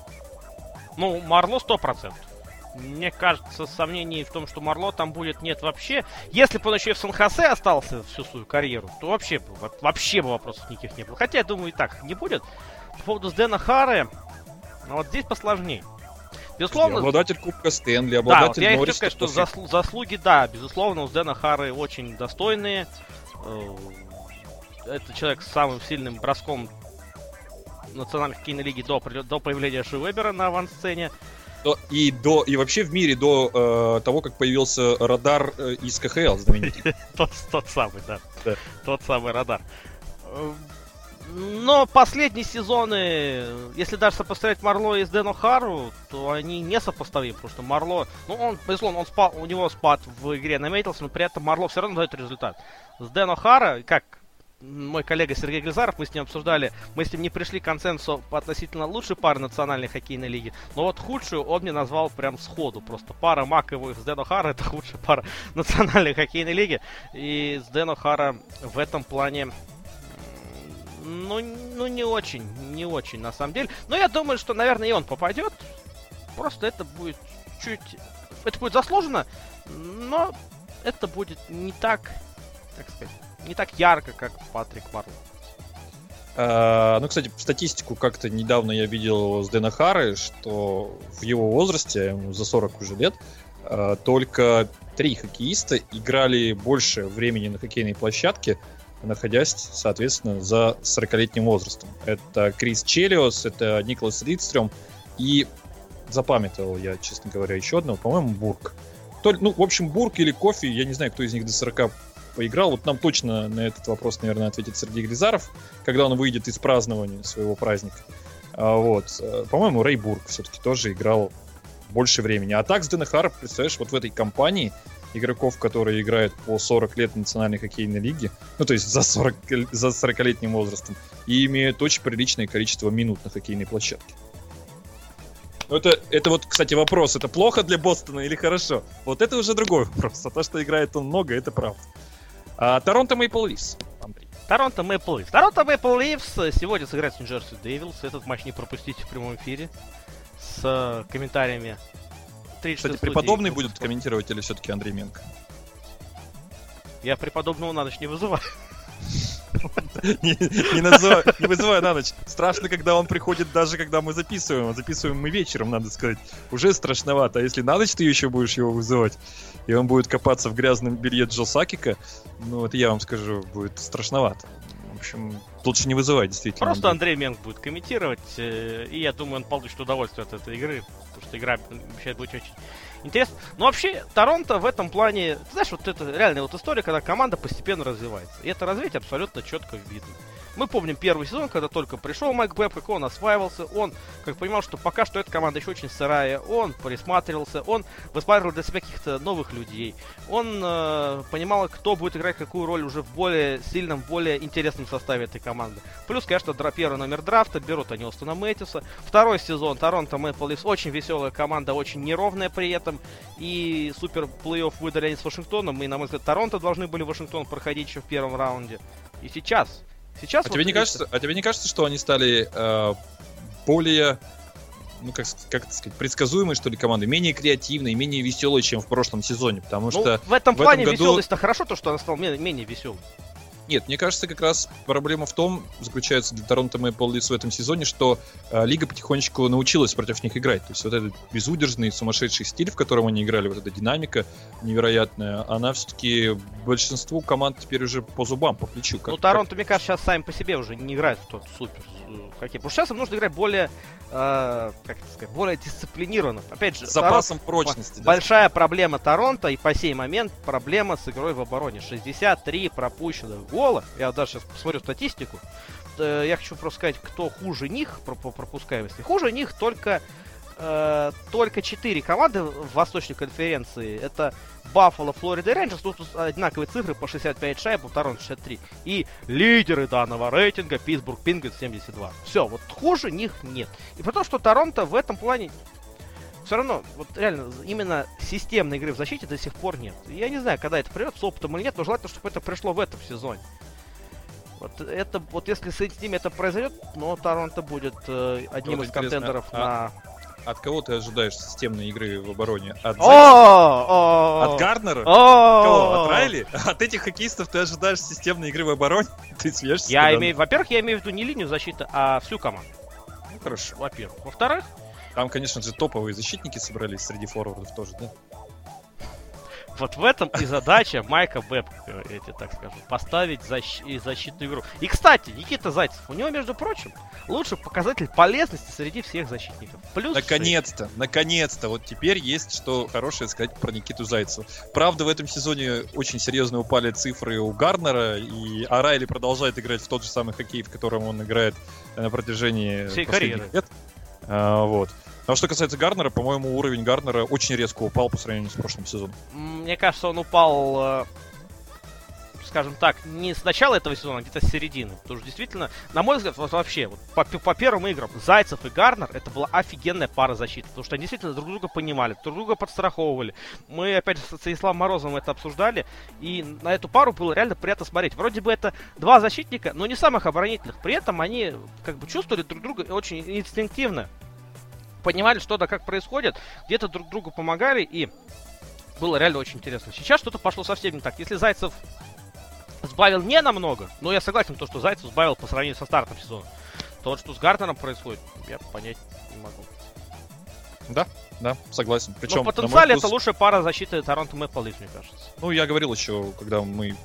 Ну, Марло 100%. Мне кажется, сомнений в том, что Марло там будет, нет вообще. Если бы он еще и в Сан-Хосе остался всю свою карьеру, то вообще вообще бы вопросов никаких не было. Хотя, я думаю, и так не будет. По поводу Сдэна Хары, ну вот здесь посложнее. Безусловно, обладатель Кубка Стэнли, да, вот обладатель я хочу сказать, что заслу- заслуги, да, безусловно, у Сдэна Хары очень достойные. Э, Это человек с самым сильным броском национальной хоккейной лиги до, до появления Ши Вебера на авансцене. До- и до и вообще в мире до э, того, как появился радар э, из КХЛ знаменитый. Тот, тот самый, да. Да. Тот самый радар. Но последние сезоны, если даже сопоставлять Марло и с Дэно Хару, то они не сопоставимы, потому что Марло, ну он, безусловно, он спа- у него спад в игре наметился, но при этом Марло все равно дает результат. С Дэно Хара, как мой коллега Сергей Глизаров, мы с ним обсуждали, мы с ним не пришли к консенсусу относительно лучшей пары национальной хоккейной лиги, но вот худшую он мне назвал прям сходу, просто пара Маковых с Дэно Хара это худшая пара национальной хоккейной лиги, и с Дэно Хара в этом плане ну, ну, не очень, не очень, на самом деле. Но я думаю, что, наверное, и он попадет. Просто это будет чуть... Это будет заслуженно, но это будет не так, как сказать, не так ярко, как Патрик Марло. А, ну, кстати, статистику как-то недавно я видел с Дэна Хары, что в его возрасте, за 40 уже лет, а, только три хоккеиста играли больше времени на хоккейной площадке, находясь, соответственно, за 40-летним возрастом. Это Крис Челиос, это Николас Ридстрём и запамятовал я, честно говоря, еще одного, по-моему, Бург. То ли- ну, в общем, Бург или Кофе, я не знаю, кто из них до 40 поиграл. Вот нам точно на этот вопрос, наверное, ответит Сергей Гризаров, когда он выйдет из празднования своего праздника. А, вот. э, По-моему, Рэй Бург все-таки тоже играл больше времени. А так с Денахара, представляешь, вот в этой компании игроков, которые играют по 40 лет в национальной хоккейной лиге, ну, то есть за, 40, л- за 40-летним возрастом, и имеют очень приличное количество минут на хоккейной площадке. Ну, это, это вот, кстати, вопрос, это плохо для Бостона или хорошо? Вот это уже другой вопрос. А то, что играет он много, это правда. А, Торонто Мейпл Ливс, Андрей. Торонто Мэпл Ливс. Торонто Мэпл Ливс сегодня сыграет с Нью-Джерси Дэвилс. Этот матч не пропустите в прямом эфире с э, комментариями. 36 Кстати, преподобный будет комментировать или все-таки Андрей Менко? Я преподобного на ночь не вызываю. Не, вызывай на ночь. Страшно, когда он приходит, даже когда мы записываем. Записываем мы вечером, надо сказать. Уже страшновато. А если на ночь ты еще будешь его вызывать, и он будет копаться в грязном белье Джо Сакика, ну, это я вам скажу, будет страшновато. В общем, лучше не вызывать, действительно. Просто Андрей Менг будет комментировать, э, и я думаю, он получит удовольствие от этой игры, потому что игра обещает быть очень интересно. Но вообще, Торонто в этом плане, знаешь, вот это реальная вот история, когда команда постепенно развивается. И это развитие абсолютно четко видно. Мы помним первый сезон, когда только пришел Майк Бэб, как он осваивался, он как понимал, что пока что эта команда еще очень сырая, он присматривался, он высматривал для себя каких-то новых людей, он э, понимал, кто будет играть какую роль уже в более сильном, более интересном составе этой команды. Плюс, конечно, дра первый номер драфта, берут они Остона Мэтьюса. Второй сезон Торонто Мэпл очень веселая команда, очень неровная при этом, и супер плей-офф выдали они с Вашингтоном, и, на мой взгляд, Торонто должны были Вашингтон проходить еще в первом раунде. И сейчас, Сейчас а, вот тебе не кажется, а тебе не кажется, что они стали э, более, ну как, как сказать, предсказуемые, что ли, команды, менее креативные, менее веселые, чем в прошлом сезоне? Потому ну, что в этом в плане этом году... веселость-то хорошо, то, что она стала менее, менее веселой. Нет, мне кажется, как раз проблема в том, заключается для Торонто Мэйпл Лидс в этом сезоне, что э, лига потихонечку научилась против них играть. То есть вот этот безудержный, сумасшедший стиль, в котором они играли, вот эта динамика невероятная, она все-таки большинству команд теперь уже по зубам, по плечу. Как, ну, Торонто, как... мне кажется, сейчас сами по себе уже не играют в тот супер. Какие. Потому что сейчас им нужно играть более, э, как это сказать, более дисциплинированно. Опять же, с запасом Торонто, прочности. Большая да. проблема Торонто и по сей момент проблема с игрой в обороне. 63 пропущенных гола. Я даже сейчас посмотрю статистику. Э, я хочу просто сказать, кто хуже них по пропускаемости. Хуже них только э, только 4 команды в Восточной конференции. Это Баффало, Флорида Рейнджерс. Тут одинаковые цифры по 65 шайб, у Торонто 63. И лидеры данного рейтинга Питтсбург Пингвинс 72. Все, вот хуже них нет. И потому что Торонто в этом плане все равно, вот реально, именно системной игры в защите до сих пор нет. Я не знаю, когда это придет, с опытом или нет, но желательно, чтобы это пришло в этом сезоне. Вот это, вот если с ними это произойдет, но Торонто будет э, одним вот из контендеров а, на от кого ты ожидаешь системной игры в обороне? От От Гарднера? Кого? От Райли? От этих хоккеистов ты ожидаешь системной игры в обороне? Ты смеешься? Я имею, во-первых, я имею в виду не линию защиты, а всю команду. Ну, хорошо. Во-первых. Во-вторых, там, конечно же, топовые защитники собрались среди форвардов тоже, да? Вот в этом и задача Майка Бэб, я тебе так скажу, поставить защ- защитную игру. И, кстати, Никита Зайцев, у него, между прочим, лучший показатель полезности среди всех защитников. Плюс наконец-то, 6. наконец-то, вот теперь есть что хорошее сказать про Никиту Зайцева. Правда, в этом сезоне очень серьезно упали цифры у Гарнера, и Арайли продолжает играть в тот же самый хоккей, в котором он играет на протяжении всей карьеры. лет. А, вот. Но что касается Гарнера, по-моему, уровень Гарнера очень резко упал по сравнению с прошлым сезоном. Мне кажется, он упал, э, скажем так, не с начала этого сезона, а где-то с середины. Потому что действительно, на мой взгляд, вообще, вот, по, по первым играм, Зайцев и Гарнер, это была офигенная пара защиты. Потому что они действительно друг друга понимали, друг друга подстраховывали. Мы, опять же, с Станиславом Морозовым это обсуждали. И на эту пару было реально приятно смотреть. Вроде бы это два защитника, но не самых оборонительных. При этом они как бы чувствовали друг друга очень инстинктивно понимали, что да как происходит, где-то друг другу помогали, и было реально очень интересно. Сейчас что-то пошло совсем не так. Если Зайцев сбавил не намного, но я согласен, то, что Зайцев сбавил по сравнению со стартом сезона, то вот что с Гартнером происходит, я понять не могу. Да, да, согласен. Причем, но в потенциале вкус... это лучшая пара защиты Торонто Мэппл мне кажется. Ну, я говорил еще, когда мы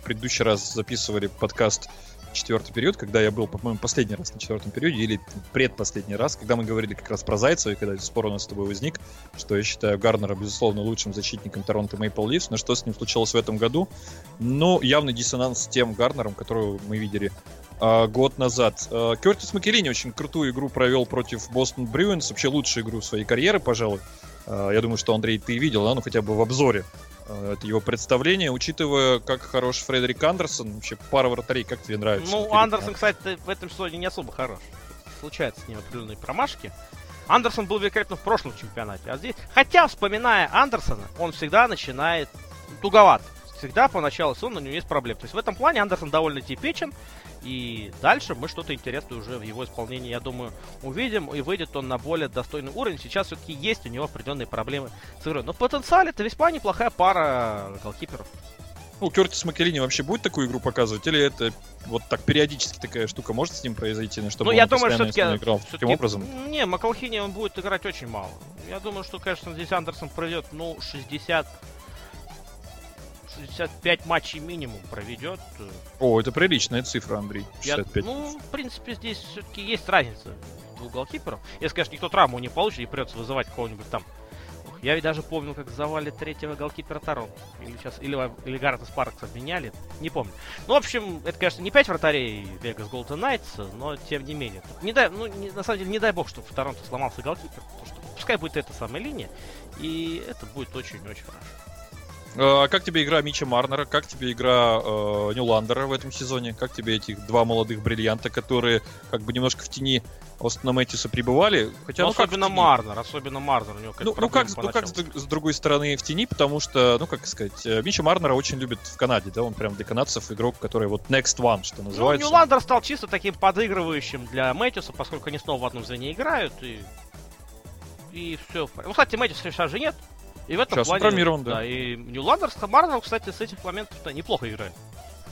в предыдущий раз записывали подкаст четвертый период, когда я был, по-моему, последний раз на четвертом периоде, или предпоследний раз, когда мы говорили как раз про Зайцева, и когда спор у нас с тобой возник, что я считаю Гарнера, безусловно, лучшим защитником Торонто Мейпл Ливс, но что с ним случилось в этом году? Ну, явный диссонанс с тем Гарнером, которого мы видели а, год назад. А, Кертис Макелини очень крутую игру провел против Бостон Брюинс, вообще лучшую игру своей карьеры, пожалуй. А, я думаю, что, Андрей, ты видел, да, ну хотя бы в обзоре Э, это его представление, учитывая, как хорош Фредерик Андерсон, вообще пара вратарей, как тебе нравится? Ну, Андерсон, кстати, в этом сезоне не особо хорош. Случаются с ним определенные промашки. Андерсон был великолепен в прошлом чемпионате, а здесь... Хотя, вспоминая Андерсона, он всегда начинает туговато. Всегда поначалу сезона у него есть проблемы. То есть в этом плане Андерсон довольно типичен. И дальше мы что-то интересное уже в его исполнении, я думаю, увидим. И выйдет он на более достойный уровень. Сейчас все-таки есть у него определенные проблемы с игрой. Но в потенциале это весьма неплохая пара голкиперов. Ну, Кертис Макелини вообще будет такую игру показывать? Или это вот так периодически такая штука может с ним произойти? Чтобы ну, я он думаю, все-таки... играл таким образом? Не, Макалхини он будет играть очень мало. Я думаю, что, конечно, здесь Андерсон пройдет, ну, 60... 65 матчей минимум проведет. О, это приличная цифра, Андрей. 65. Я, ну, в принципе, здесь все-таки есть разница двух голкиперов. Если, конечно, никто травму не получит и придется вызывать кого-нибудь там я ведь даже помню, как завали третьего голкипера Торонто. Или сейчас, или, или Гаррета Спаркс обменяли. Не помню. Ну, в общем, это, конечно, не пять вратарей Вегас Голден Найтс, но тем не менее. Не дай, ну, не, на самом деле, не дай бог, чтобы в Торонто сломался голкипер. Потому что пускай будет эта самая линия. И это будет очень-очень хорошо. А как тебе игра Мича Марнера? Как тебе игра э, Ньюландера в этом сезоне? Как тебе эти два молодых бриллианта, которые как бы немножко в тени Остона Мэтьюса прибывали? Хотя, ну, ну особенно Марнер, особенно Марнер. У него ну, ну как, ну как с, с другой стороны в тени, потому что, ну как сказать, э, Мича Марнера очень любит в Канаде, да, он прям для канадцев игрок, который вот next one, что ну, называется. Ну, Ньюландер стал чисто таким подыгрывающим для Мэтьюса, поскольку они снова в одном звене играют, и и все. Ну, кстати, Мэтьюса сейчас же нет, и в этом Сейчас плане... травмирован, да. да. И Ньюландер с Марнером, кстати, с этих моментов неплохо играет.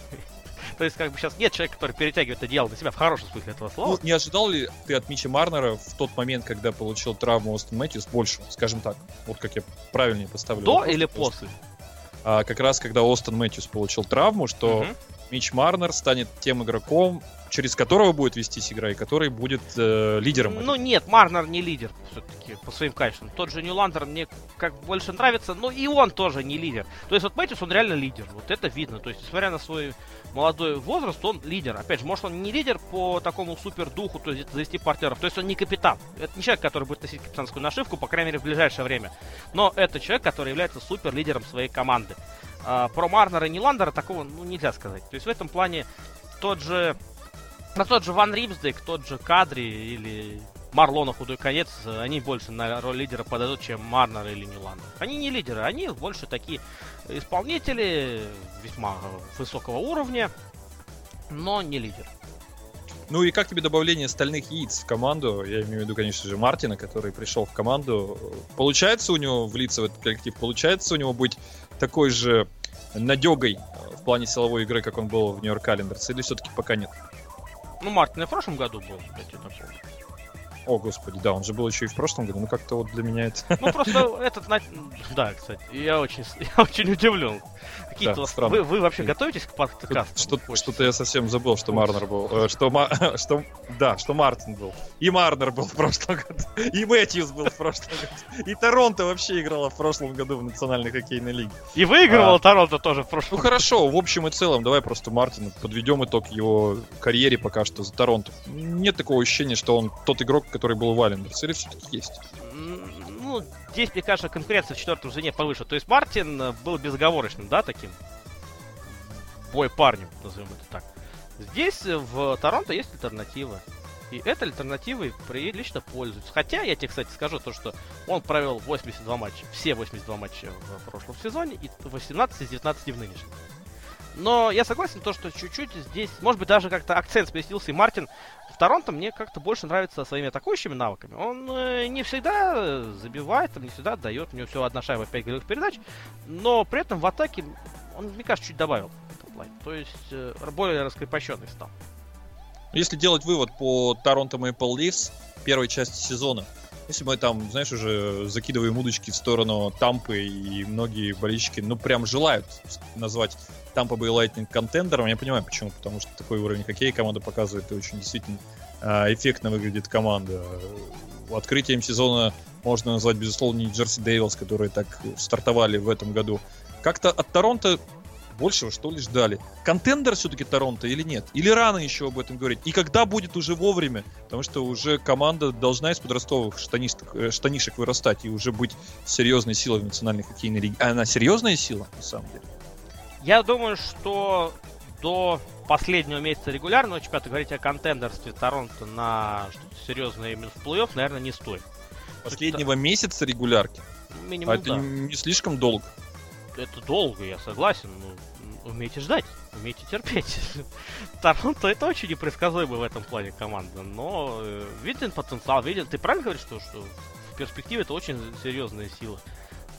То есть, как бы сейчас нет человека, который перетягивает одеяло на себя в хорошем смысле этого слова. Ну, не ожидал ли ты от Мичи Марнера в тот момент, когда получил травму Остон Мэтьюс, больше, скажем так? Вот как я правильнее поставлю. До вопрос, или после? А, как раз когда Остон Мэтьюс получил травму, что угу. Мич Марнер станет тем игроком, через которого будет вестись игра и который будет э, лидером. Ну нет, Марнер не лидер все-таки по своим качествам. Тот же Ньюландер мне как больше нравится, но и он тоже не лидер. То есть вот Мэтьюс, он реально лидер. Вот это видно. То есть, несмотря на свой молодой возраст, он лидер. Опять же, может он не лидер по такому супер духу, то есть завести партнеров. То есть он не капитан. Это не человек, который будет носить капитанскую нашивку, по крайней мере, в ближайшее время. Но это человек, который является супер лидером своей команды. А, про Марнера и Ниландера такого ну, нельзя сказать. То есть в этом плане тот же на тот же Ван Римсдейк, тот же Кадри или Марлона худой конец, они больше на роль лидера подойдут, чем Марнер или Ниландер. Они не лидеры, они больше такие исполнители весьма высокого уровня, но не лидер. Ну и как тебе добавление стальных яиц в команду? Я имею в виду, конечно же, Мартина, который пришел в команду. Получается у него влиться в этот коллектив? Получается у него быть такой же надегой в плане силовой игры, как он был в Нью-Йорк Календерс? Или все-таки пока нет? Ну, Мартин и в прошлом году был, я тебе О, господи, да, он же был еще и в прошлом году, ну как-то вот для меня это... Ну, просто этот... Да, кстати, я очень, я очень удивлен. Какие-то да, странно. Вы, вы вообще готовитесь к подкасту? Что, что-то я совсем забыл, что Марнер был. Э, что, что, да, что Мартин был. И Марнер был в прошлом году. И Мэтьюс был в прошлом году. И Торонто вообще играла в прошлом году в Национальной хоккейной лиге. И выигрывал а, Торонто тоже в прошлом Ну хорошо, в общем и целом, давай просто Мартин подведем итог его карьере пока что за Торонто. Нет такого ощущения, что он тот игрок, который был в Аллендерс, или все-таки есть? ну, здесь, мне кажется, конкуренция в четвертом звене повыше. То есть Мартин э, был безоговорочным, да, таким бой парнем, назовем это так. Здесь э, в Торонто есть альтернатива. И этой альтернативой прилично пользуются. Хотя, я тебе, кстати, скажу то, что он провел 82 матча, все 82 матча в прошлом сезоне и 18 из 19 в нынешнем. Но я согласен, то, что чуть-чуть здесь, может быть, даже как-то акцент сместился, и Мартин Торонто мне как-то больше нравится своими атакующими навыками. Он э, не всегда забивает, не всегда дает, у него всего одна шайба, 5 голевых передач, но при этом в атаке он, мне кажется, чуть добавил. То есть э, более раскрепощенный стал. Если делать вывод по Торонто Maple Leafs первой части сезона, если мы там, знаешь, уже закидываем удочки в сторону Тампы, и многие болельщики, ну, прям желают назвать Тампа Bay Lightning контендером, я понимаю почему, потому что такой уровень хоккея команда показывает, и очень действительно э, эффектно выглядит команда. Открытием сезона можно назвать, безусловно, не Джерси Дейвилс, которые так стартовали в этом году. Как-то от Торонто большего, что ли, ждали. Контендер все-таки Торонто или нет? Или рано еще об этом говорить? И когда будет уже вовремя? Потому что уже команда должна из подростковых штанишек, э, штанишек вырастать и уже быть серьезной силой в национальной хоккейной лиге. А она серьезная сила, на самом деле? Я думаю, что до последнего месяца регулярного чемпионата говорить о контендерстве Торонто на что-то серьезное именно в плей-офф, наверное, не стоит. Последнего месяца регулярки? Минимум, а это да. не слишком долго? Это долго, я согласен. Ну, умейте ждать, умейте терпеть. Торонто это очень непредсказуемая в этом плане команда, но э, виден потенциал, виден. Ты правильно говоришь, что, что в перспективе это очень серьезная сила.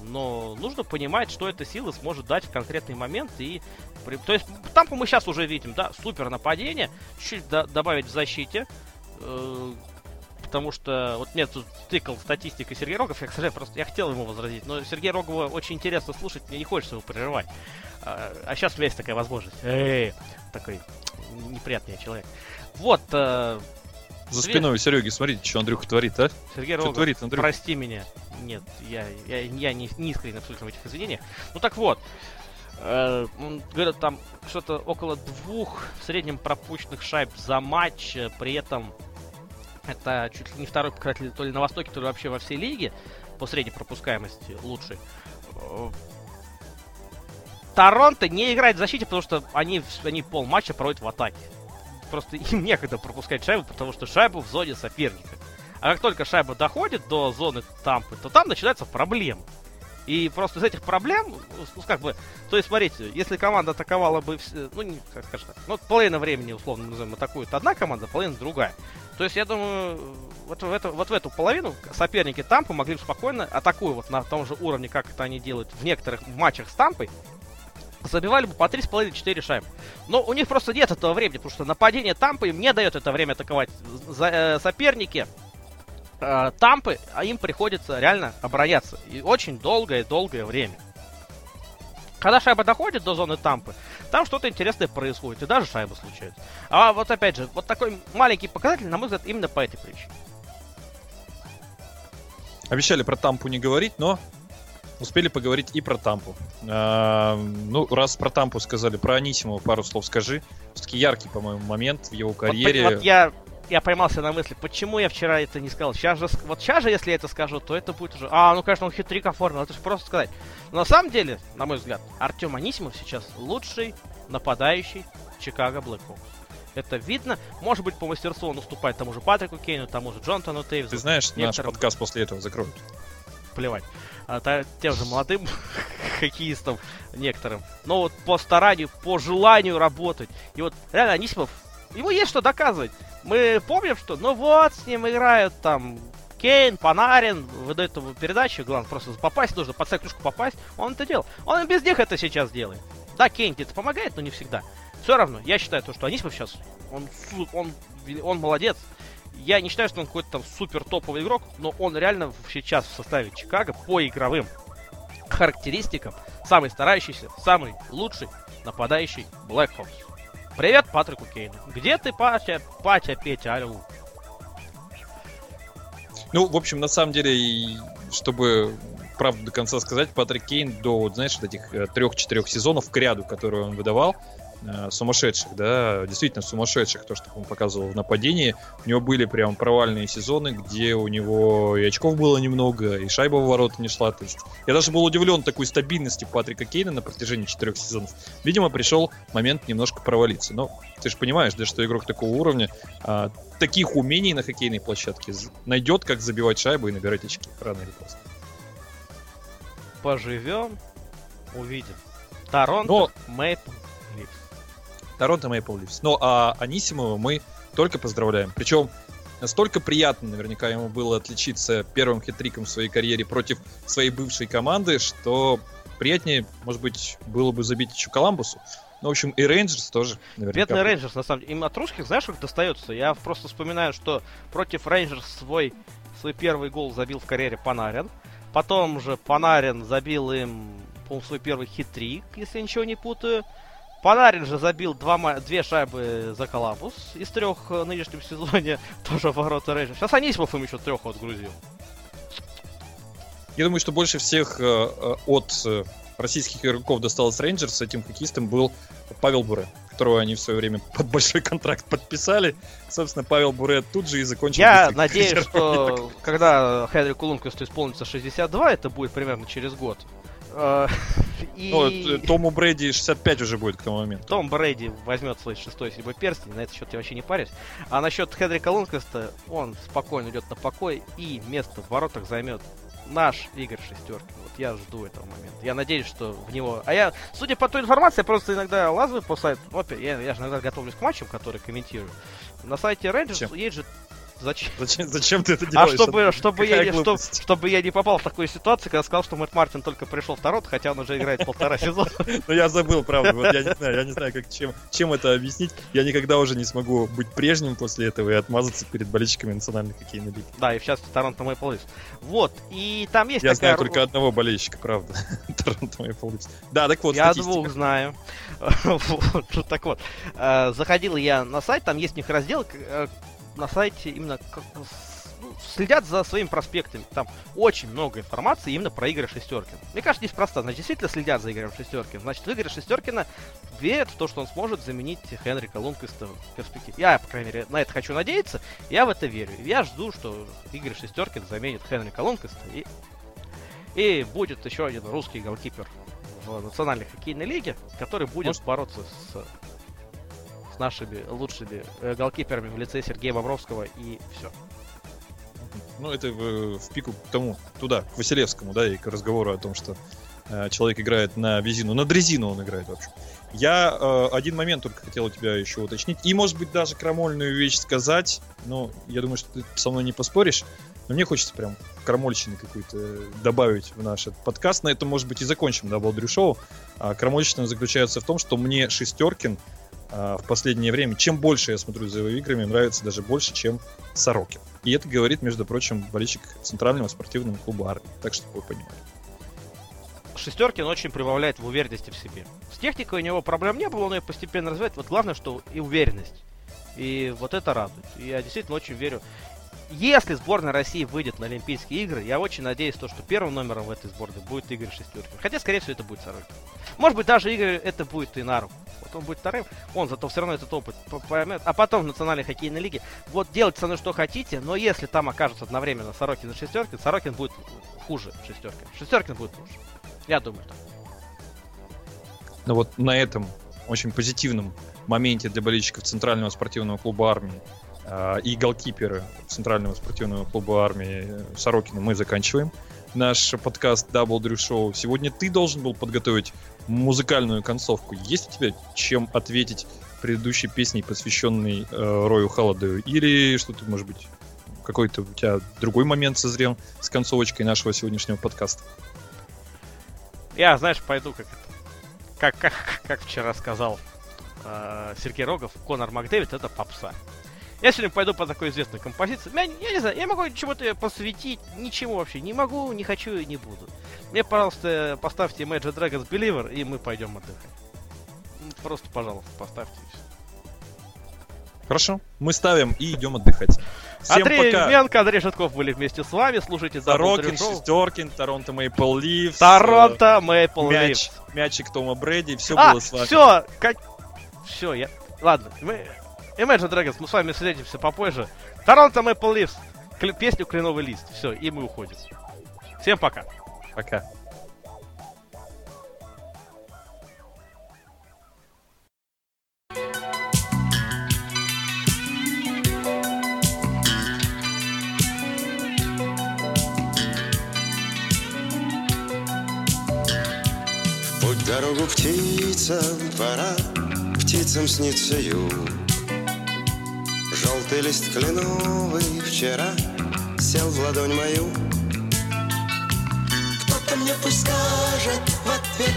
Но нужно понимать, что эта сила сможет дать в конкретный момент. И, при- то есть Тампу мы сейчас уже видим, да, супер нападение, чуть-чуть до- добавить в защите. э, потому что вот мне тут тыкал статистика Сергей Рогов, я, к сожалению, просто я хотел ему возразить, но Сергея Рогова очень интересно слушать, мне не хочется его прерывать. А, а сейчас у меня есть такая возможность. Эй, такой неприятный человек. Вот, э, За Две- спиной у Сереги, смотрите, что Андрюха творит, а? Сергей Что Рогов, творит, Андрюха? прости меня. Нет, я, я, я не, не искренен абсолютно в этих извинениях. Ну так вот, э, он говорит, там что-то около двух в среднем пропущенных шайб за матч, э, при этом это чуть ли не второй показатель то ли на Востоке, то ли вообще во всей лиге по средней пропускаемости лучший. Торонто не играет в защите, потому что они, они пол матча проводят в атаке. Просто им некогда пропускать шайбу, потому что шайбу в зоне соперника. А как только шайба доходит до зоны тампы, то там начинаются проблемы. И просто из этих проблем, ну, как бы, то есть, смотрите, если команда атаковала бы, ну, не, как скажем так, ну, половина времени, условно назовем, атакует одна команда, половина другая. То есть, я думаю, вот в эту, вот в эту половину соперники Тампы могли бы спокойно, атакуя вот на том же уровне, как это они делают в некоторых матчах с Тампой, забивали бы по 3,5-4 шайбы. Но у них просто нет этого времени, потому что нападение Тампы им не дает это время атаковать. За, э, соперники э, Тампы, а им приходится реально обороняться. И очень долгое-долгое время. Когда шайба доходит до зоны Тампы, там что-то интересное происходит, и даже шайба случается. А вот опять же, вот такой маленький показатель, на мой взгляд, именно по этой причине. Обещали про Тампу не говорить, но успели поговорить и про Тампу. А, ну, раз про Тампу сказали, про Анисимова пару слов скажи. Все-таки яркий, по-моему, момент в его Вот, карьере. вот я, я поймался на мысли, почему я вчера это не сказал. Сейчас же, вот сейчас же, если я это скажу, то это будет уже... А, ну, конечно, он хитрик оформил, это же просто сказать. Но на самом деле, на мой взгляд, Артем Анисимов сейчас лучший нападающий Чикаго Блэкхолс. Это видно. Может быть, по мастерству он уступает тому же Патрику Кейну, тому же Джонатану Тейвзу. Ты знаешь, наш некоторым- подкаст после этого закроют. плевать. А, та- тем же молодым хоккеистам некоторым. Но вот по старанию, по желанию работать. И вот реально Анисимов, ему есть что доказывать. Мы помним, что ну вот с ним играют там Кейн, Панарин, выдают ему передачу, главное просто попасть нужно, под клюшку попасть. Он это делал. Он и без них это сейчас делает. Да, Кейн где-то помогает, но не всегда. Все равно, я считаю, то, что Анисимов сейчас, он, он, он молодец. Я не считаю, что он какой-то там супер топовый игрок, но он реально сейчас в составе Чикаго по игровым характеристикам самый старающийся, самый лучший нападающий Black Hawks. Привет Патрику Кейну. Где ты, Патя, Патя, Петя, алло? Ну, в общем, на самом деле, чтобы правду до конца сказать, Патрик Кейн до, знаешь, вот этих э, трех-четырех сезонов к ряду, которые он выдавал, э, сумасшедших, да, действительно сумасшедших, то, что он показывал в нападении. У него были прям провальные сезоны, где у него и очков было немного, и шайба в ворота не шла. То есть я даже был удивлен такой стабильности Патрика Кейна на протяжении четырех сезонов. Видимо, пришел момент немножко провалиться. Но ты же понимаешь, да, что игрок такого уровня а, таких умений на хоккейной площадке найдет, как забивать шайбы и набирать очки рано или поздно. Поживем, увидим. Торонто, Но Мэйпл, Лифс. Торонто Мэйпл Ливс. Ну, а Анисимова мы только поздравляем. Причем настолько приятно наверняка ему было отличиться первым хет-триком в своей карьере против своей бывшей команды, что приятнее, может быть, было бы забить еще Коламбусу. Ну, в общем, и Рейнджерс тоже. Наверняка. Бедный Рейнджерс, на самом деле. Им от русских, знаешь, как достается? Я просто вспоминаю, что против Рейнджерс свой, свой первый гол забил в карьере Панарин. Потом же Панарин забил им, по свой первый хет-трик, если я ничего не путаю. Панарин же забил два, две шайбы за Коламбус из трех э, в нынешнем сезоне, тоже в ворота Рейнджерс. Сейчас Анисимов им еще трех отгрузил. Я думаю, что больше всех э, э, от российских игроков досталось Рейнджерс. Этим хоккеистом был Павел Буре, которого они в свое время под большой контракт подписали. Собственно, Павел Буре тут же и закончил. Я надеюсь, что когда Хенрику Лунквисту исполнится 62, это будет примерно через год. Э, И Ну, Тому Брэди 65 уже будет к тому моменту. Том Брейди возьмет свой шестой седьмой перстень, на этот счет я вообще не парюсь. А насчет Хенрика Лунквиста, он спокойно идет на покой и место в воротах займет наш Игорь Шестеркин. Вот я жду этого момента. Я надеюсь, что в него... А я, судя по той информации, я просто иногда лазаю по сайту. Ну, опять, я, я же иногда готовлюсь к матчам, которые комментирую. На сайте Рейнджерс Чем? есть же Зачем? Зачем, зачем ты это А делаешь? чтобы, чтобы, я не, чтоб- чтобы я не попал в такую ситуацию, когда сказал, что Мэтт Мартин только пришел в Торонто, хотя он уже играет полтора сезона. Ну я забыл, правда. Вот я не знаю, я не знаю, как, чем, чем это объяснить. Я никогда уже не смогу быть прежним после этого и отмазаться перед болельщиками национальной хоккейной лиги. Да, и частности Торонто Мэйпл Лифс. Вот, и там есть Я такая... знаю только одного болельщика, правда. Торонто Maple Leafs. Да, так вот, Я статистика. двух знаю. Вот, Так вот, э, заходил я на сайт, там есть у них раздел э, на сайте именно как, ну, следят за своими проспектами. Там очень много информации именно про Игоря Шестеркина. Мне кажется, неспроста. Значит, действительно следят за Игорем Шестеркиным. Значит, в Игоря Шестеркина верят в то, что он сможет заменить Хенрика Лунквиста в перспективе. Я, по крайней мере, на это хочу надеяться. Я в это верю. Я жду, что Игорь Шестеркин заменит Хенрика Лунквиста и, и будет еще один русский голкипер в национальной хоккейной лиге, который будет Может- бороться с, нашими лучшими э, голкиперами в лице Сергея Бобровского и все. Ну, это в, в пику к тому, туда, к Василевскому, да, и к разговору о том, что э, человек играет на визину. На дрезину он играет вообще. Я э, один момент только хотел у тебя еще уточнить. И, может быть, даже крамольную вещь сказать. Но я думаю, что ты со мной не поспоришь. Но мне хочется прям крамольщины какой-то добавить в наш подкаст. На этом, может быть, и закончим, да, Балдрю Шоу. А крамольщина заключается в том, что мне Шестеркин а, в последнее время, чем больше я смотрю за его играми, нравится даже больше, чем Сорокин. И это говорит, между прочим, болельщик Центрального спортивного клуба армии. Так что вы понимаете. Шестеркин очень прибавляет в уверенности в себе. С техникой у него проблем не было, он ее постепенно развивает. Вот главное, что и уверенность. И вот это радует. И Я действительно очень верю. Если сборная России выйдет на Олимпийские игры, я очень надеюсь, то, что первым номером в этой сборной будет Игорь Шестеркин. Хотя, скорее всего, это будет Сорокин. Может быть, даже Игорь это будет и на руку. Он будет вторым, он зато все равно этот опыт поймет. А потом в Национальной хоккейной лиге, вот делайте со мной что хотите, но если там окажутся одновременно Сорокин и Шестеркин, Сорокин будет хуже Шестеркин. Шестеркин будет лучше. Я думаю, так. Но вот на этом очень позитивном моменте для болельщиков Центрального спортивного клуба армии а, и голкипера Центрального спортивного клуба армии э, Сорокина мы заканчиваем наш подкаст Double Drew Show. Сегодня ты должен был подготовить музыкальную концовку. Есть у тебя чем ответить предыдущей песней, посвященной э, Рою Холодою? Или что-то, может быть, какой-то у тебя другой момент созрел с концовочкой нашего сегодняшнего подкаста? Я, знаешь, пойду как. Как, как, как вчера сказал э, Сергей Рогов, Конор Макдэвид это попса. Я сегодня пойду по такой известной композиции. Я, я не знаю, я могу чему-то посвятить, ничему вообще. Не могу, не хочу и не буду. Мне, пожалуйста, поставьте Imagine Dragons Believer, и мы пойдем отдыхать. Ну, Просто, пожалуйста, поставьте. Хорошо, мы ставим и идем отдыхать. Всем Андрей пока! Менко, Андрей Шитков были вместе с вами. Слушайте Сорокин. Шестеркин, Торонто Мейпл Ливс. Торонто э, мяч, Ливс. мячик Тома Брэди, все А, было с вами. все, как... Все, я... Ладно, мы... Imagine Dragons, мы с вами встретимся попозже. Торонто Maple Leafs. Кл- песню «Кленовый лист». Все, и мы уходим. Всем пока. Пока. В Путь дорогу птицам пора, птицам снится юг. Желтый лист кленовый вчера сел в ладонь мою. Кто-то мне пусть скажет в ответ,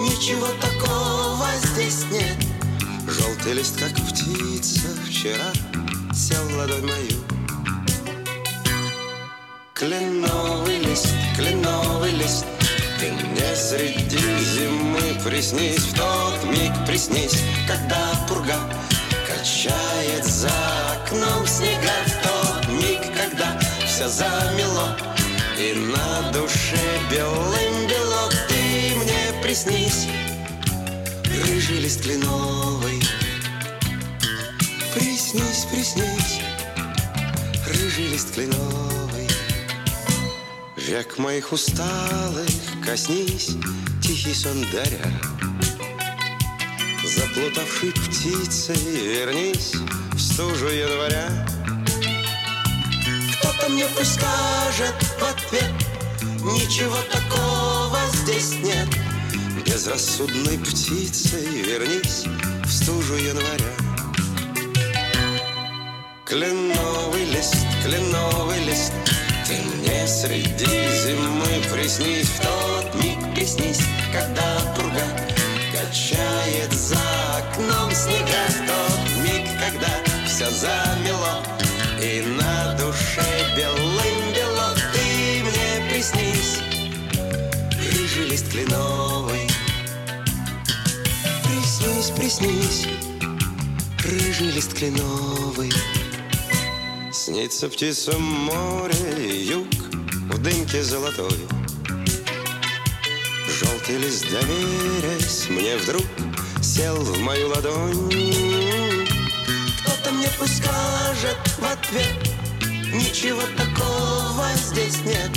ничего такого здесь нет. Желтый лист, как птица вчера, сел в ладонь мою. Кленовый лист, кленовый лист, ты мне среди зимы приснись, в тот миг приснись, когда пурга качает за окном снега, в тот миг, когда все замело, и на душе белым бело, ты мне приснись, рыжий лист кленовый. Приснись, приснись, рыжий лист кленовый. Век моих усталых коснись, тихий сон даря. Заплутавший птицей вернись в стужу января. Кто-то мне пусть скажет в ответ, ничего такого здесь нет. Безрассудной птицей вернись в стужу января. Кленовый лист, кленовый лист Ты мне среди зимы приснись В тот миг приснись, когда пурга Качает за окном снега тот миг, когда все замело И на душе белым бело Ты мне приснись. Рыжий лист кленовый. Приснись, приснись. Рыжий лист кленовый. Снится птица море, юг В дымке золотой Желтый лист, доверясь мне вдруг Сел в мою ладонь. Кто-то мне пусть скажет в ответ Ничего такого здесь нет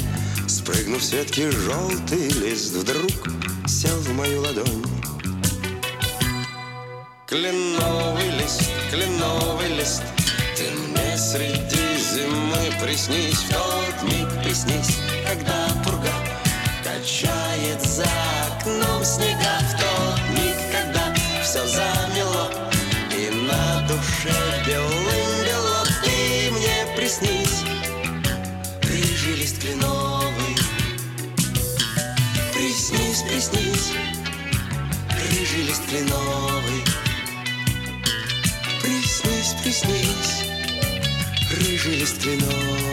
Спрыгнув с ветки, желтый лист вдруг Сел в мою ладонь. Кленовый лист, кленовый лист Ты мне среди зимы приснись В тот миг приснись, когда пурга Качает за окном снега В тот миг, когда все замело И на душе белым бело Ты мне приснись Рыжий лист кленовый Приснись, приснись Рыжий лист кленовый Приснись, приснись, рыжий лист кленовый.